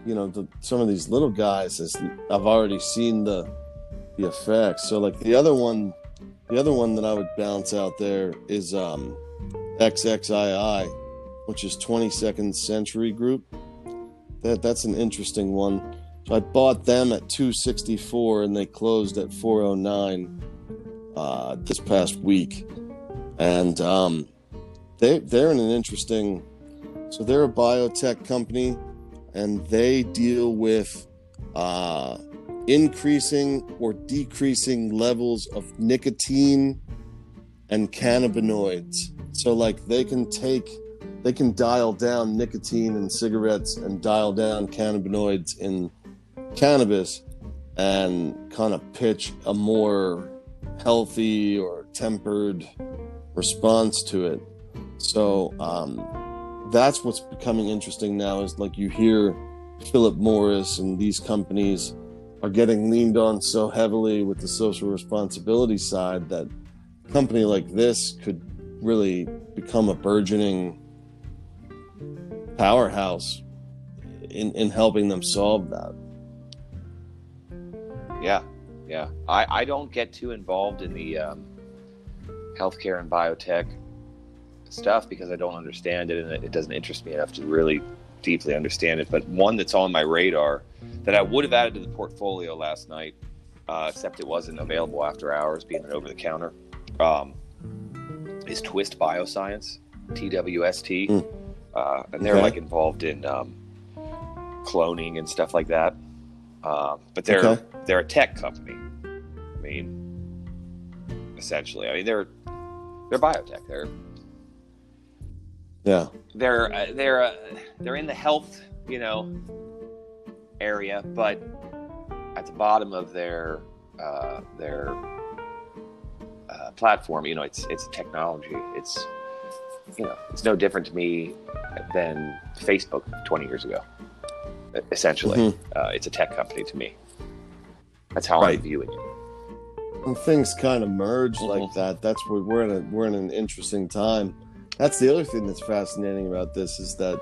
you know, the, some of these little guys, is I've already seen the the effects. So, like the other one, the other one that I would bounce out there is um, XXII, which is 22nd Century Group. That that's an interesting one. So I bought them at 264, and they closed at 409 uh, this past week, and um, they they're in an interesting so they're a biotech company and they deal with uh, increasing or decreasing levels of nicotine and cannabinoids. So like they can take they can dial down nicotine in cigarettes and dial down cannabinoids in cannabis and kind of pitch a more healthy or tempered response to it so um, that's what's becoming interesting now is like you hear Philip Morris and these companies are getting leaned on so heavily with the social responsibility side that a company like this could really become a burgeoning powerhouse in, in helping them solve that. Yeah, yeah. I, I don't get too involved in the um, healthcare and biotech stuff because I don't understand it and it, doesn't interest me enough to really deeply understand it. But one that's on my radar that I would have added to the portfolio last night, uh, except it wasn't available after hours, being an over the counter, um, is Twist Bioscience, TWST. Mm. Uh, and they're okay. like involved in um, cloning and stuff like that. Um, but they're okay. they're a tech company. I mean, essentially, I mean they're they're biotech. They're yeah. They're uh, they're uh, they're in the health you know area, but at the bottom of their uh, their uh, platform, you know, it's it's technology. It's you know, it's no different to me than Facebook 20 years ago. Essentially, mm-hmm. uh, it's a tech company to me. That's how right. I'm viewing it. When things kind of merge mm-hmm. like that, that's where we're in a we're in an interesting time. That's the other thing that's fascinating about this is that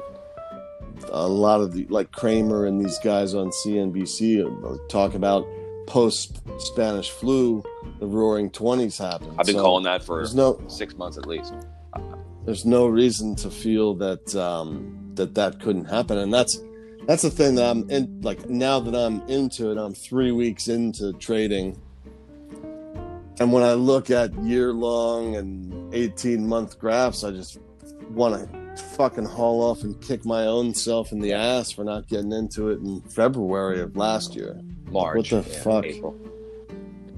a lot of the like Cramer and these guys on CNBC talk about post Spanish flu, the Roaring Twenties happened. I've been so calling that for no, six months at least. There's no reason to feel that um, that that couldn't happen, and that's that's the thing that I'm in. Like now that I'm into it, I'm three weeks into trading, and when I look at year long and 18 month graphs, I just want to fucking haul off and kick my own self in the ass for not getting into it in February of last year. March. What the yeah, fuck? April.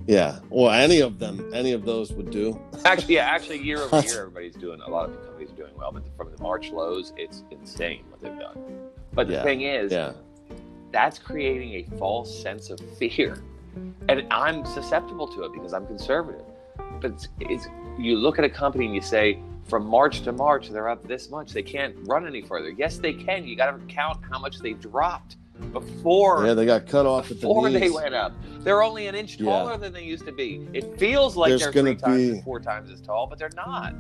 Yeah. Well, any of them, any of those would do. Actually, yeah. Actually, year over year, everybody's doing. A lot of companies are doing well, but from the March lows, it's insane what they've done. But the yeah. thing is, yeah. that's creating a false sense of fear, and I'm susceptible to it because I'm conservative. But it's, it's you look at a company and you say, from March to March, they're up this much. They can't run any further. Yes, they can. You got to count how much they dropped before. Yeah, they got cut off before the they went up. They're only an inch taller yeah. than they used to be. It feels like there's they're three times, be, four times as tall, but they're not.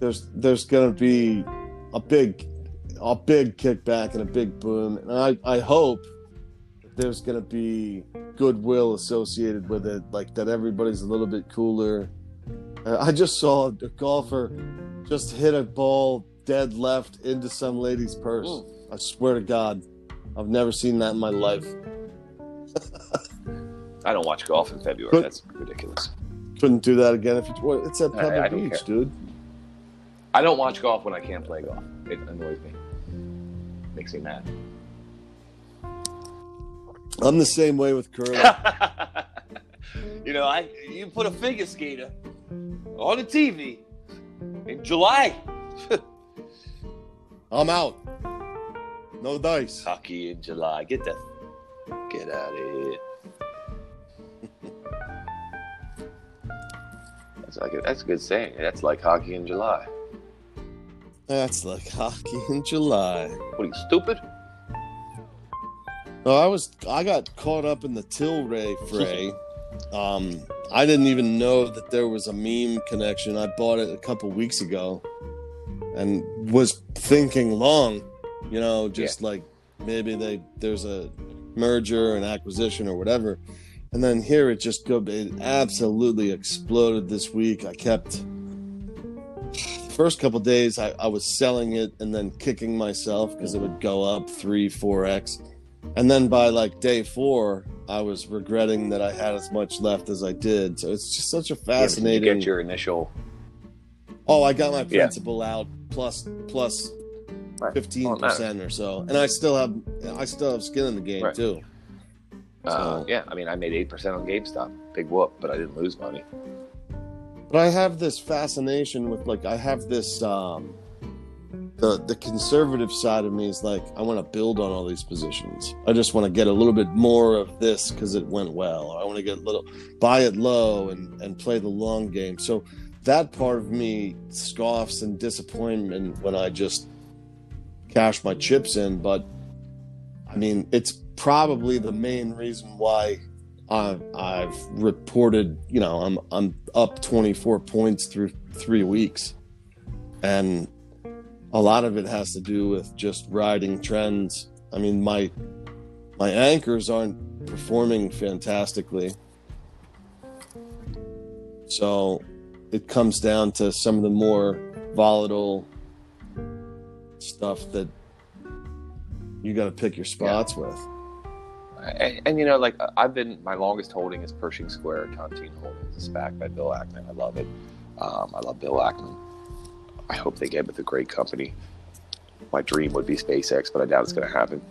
There's there's going to be a big a big kickback and a big boom, and I I hope there's going to be goodwill associated with it, like that everybody's a little bit cooler uh, I just saw a golfer just hit a ball dead left into some lady's purse. Mm. I swear to God, I've never seen that in my life. I don't watch golf in February. Could, That's ridiculous. Couldn't do that again if you. It's at Pebble I, I Beach, dude. I don't watch golf when I can't play golf. It annoys me. Makes me mad. I'm the same way with curling. you know, I you put a figure skater on the TV in July. I'm out. No dice. Hockey in July. Get that. Get out of here. that's like a, that's a good saying. That's like hockey in July. That's like hockey in July. What are you stupid? No, I was. I got caught up in the Tilray fray. um, I didn't even know that there was a meme connection. I bought it a couple weeks ago and was thinking long, you know, just yeah. like maybe they there's a merger and acquisition or whatever. And then here it just go it absolutely exploded this week. I kept first couple days I, I was selling it and then kicking myself because it would go up three, four X. And then by like day four, I was regretting that I had as much left as I did. So it's just such a fascinating. Yeah, you get your initial. Oh, I got my principal yeah. out plus plus fifteen percent or so, and I still have I still have skin in the game right. too. Uh, so, uh, yeah, I mean, I made eight percent on GameStop, big whoop, but I didn't lose money. But I have this fascination with like I have this um the the conservative side of me is like I want to build on all these positions. I just want to get a little bit more of this because it went well. I want to get a little buy it low and and play the long game. So that part of me scoffs and disappointment when I just cash my chips in. But I mean, it's probably the main reason why I've, I've reported. You know, I'm I'm up 24 points through three weeks, and a lot of it has to do with just riding trends. I mean, my my anchors aren't performing fantastically. So it comes down to some of the more volatile stuff that you got to pick your spots yeah. with. And, and, you know, like I've been, my longest holding is Pershing Square Tontine Holdings, a SPAC by Bill Ackman. I love it. Um, I love Bill Ackman. I hope they get with a great company. My dream would be SpaceX, but I doubt it's going to happen.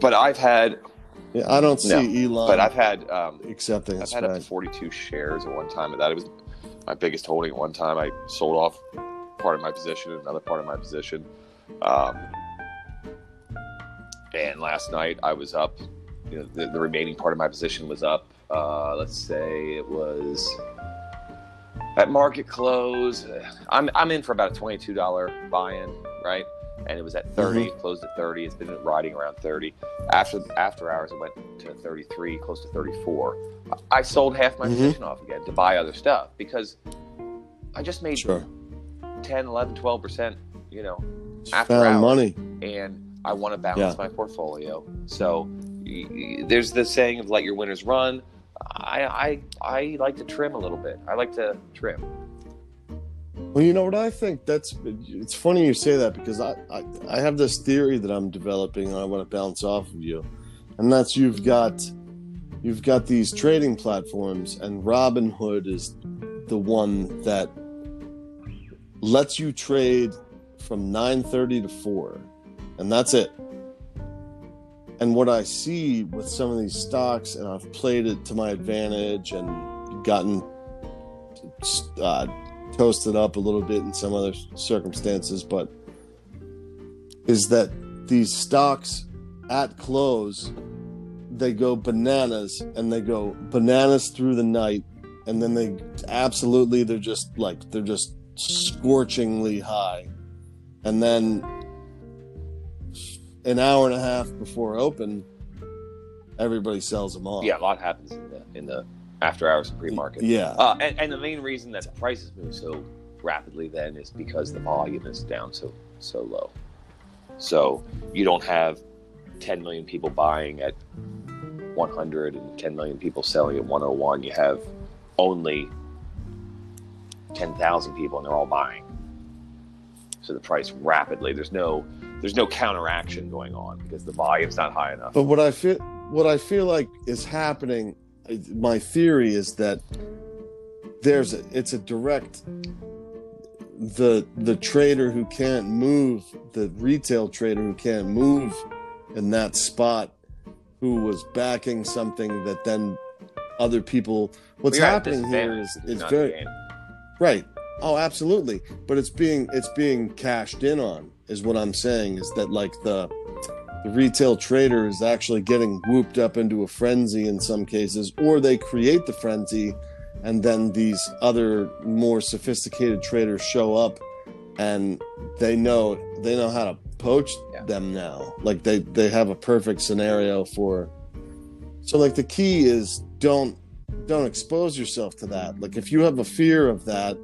But I've had. Yeah, I don't see no, Elon. But I've had um, accepting. I've had up to forty-two shares at one time, and that it was my biggest holding at one time. I sold off part of my position, and another part of my position. Um, and last night I was up. You know, the, the remaining part of my position was up. Uh, let's say it was at market close. I'm I'm in for about a twenty-two dollar buy-in, right? And it was at 30, mm-hmm. closed at 30. It's been riding around 30. After after hours, it went to 33, close to 34. I sold half my mm-hmm. position off again to buy other stuff because I just made sure. 10, 11, 12%, you know, after Found hours. money. And I want to balance yeah. my portfolio. So there's the saying of let your winners run. I, I I like to trim a little bit. I like to trim. Well, you know what I think that's it's funny you say that because I, I, I have this theory that I'm developing and I want to bounce off of you. And that's you've got you've got these trading platforms and Robinhood is the one that lets you trade from 9:30 to 4 and that's it. And what I see with some of these stocks and I've played it to my advantage and gotten uh, toasted up a little bit in some other circumstances but is that these stocks at close they go bananas and they go bananas through the night and then they absolutely they're just like they're just scorchingly high. And then an hour and a half before open everybody sells them off. Yeah a lot happens in the in the after hours pre-market. Yeah. Uh, and, and the main reason that the prices move so rapidly then is because the volume is down so so low. So you don't have 10 million people buying at 100 and 10 million people selling at 101 you have only 10,000 people and they're all buying. So the price rapidly, there's no there's no counteraction going on because the volume's not high enough. But what I feel what I feel like is happening my theory is that there's a, it's a direct the the trader who can't move the retail trader who can't move in that spot who was backing something that then other people. What's happening here is it's very right. Oh, absolutely. But it's being it's being cashed in on is what I'm saying. Is that like the the retail trader is actually getting whooped up into a frenzy in some cases, or they create the frenzy, and then these other more sophisticated traders show up, and they know they know how to poach yeah. them now. Like they they have a perfect scenario for. So like the key is don't don't expose yourself to that. Like if you have a fear of that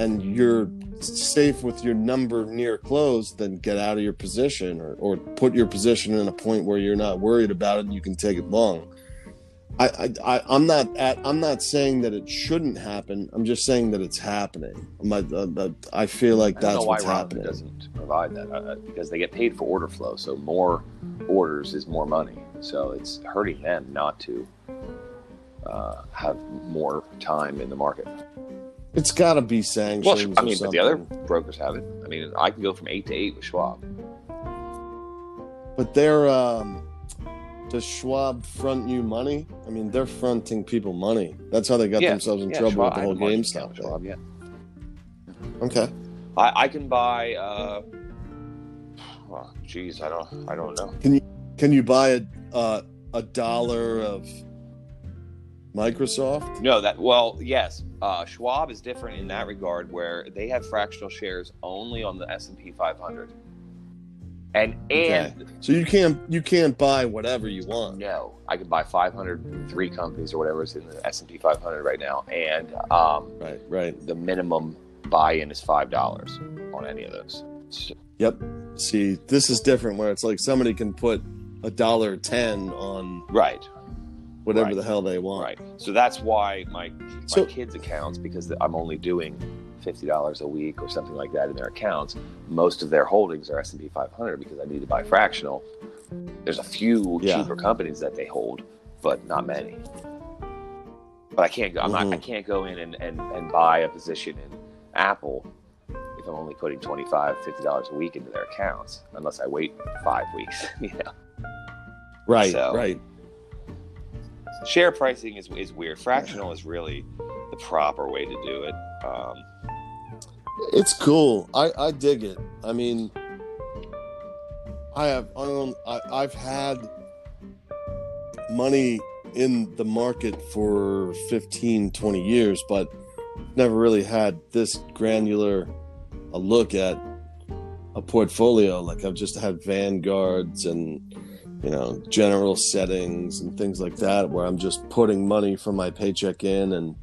and you're safe with your number near close, then get out of your position or, or put your position in a point where you're not worried about it and you can take it long. I, I, I'm not at, I'm not saying that it shouldn't happen. I'm just saying that it's happening. My, uh, I feel like that's what's happening. Doesn't provide that uh, because they get paid for order flow. So more orders is more money. So it's hurting them not to uh, have more time in the market. It's got to be sanctions. Well, I mean, but the other brokers have it. I mean, I can go from eight to eight with Schwab. But they're um, does Schwab front you money? I mean, they're fronting people money. That's how they got yeah, themselves in yeah, trouble Schwab, with the whole GameStop thing. Schwab, yeah. Okay. I, I can buy. Uh, well, geez, I don't. I don't know. Can you can you buy a uh, a dollar of Microsoft? No, that well, yes. Uh, Schwab is different in that regard, where they have fractional shares only on the S and P 500. And and So you can't you can't buy whatever you want. no, I can buy 503 companies or whatever is in the S and P 500 right now, and um, Right, right. the minimum buy-in is five dollars on any of those. So, Yep. See, this is different where it's like somebody can put a dollar ten on right, whatever Right. the hell they want. right. So that's why my my So- kids' accounts, because I'm only doing fifty dollars a week or something like that in their accounts. Most of their holdings are S and P 500 because I need to buy fractional. There's a few Yeah. cheaper companies that they hold, but not many. But I can't go. I'm not, I Mhm. can't go in and, and, and buy a position in Apple if I'm only putting 25 50 dollars a week into their accounts, unless I wait five weeks. you know, Right, So- right. Share pricing is is weird. Fractional is really the proper way to do it. Um, It's cool. I, I dig it. I mean, I have I own, I, I've had money in the market for 15, 20 years, but never really had this granular a look at a portfolio. Like I've just had vanguards and you know general settings and things like that, where I'm just putting money from my paycheck in and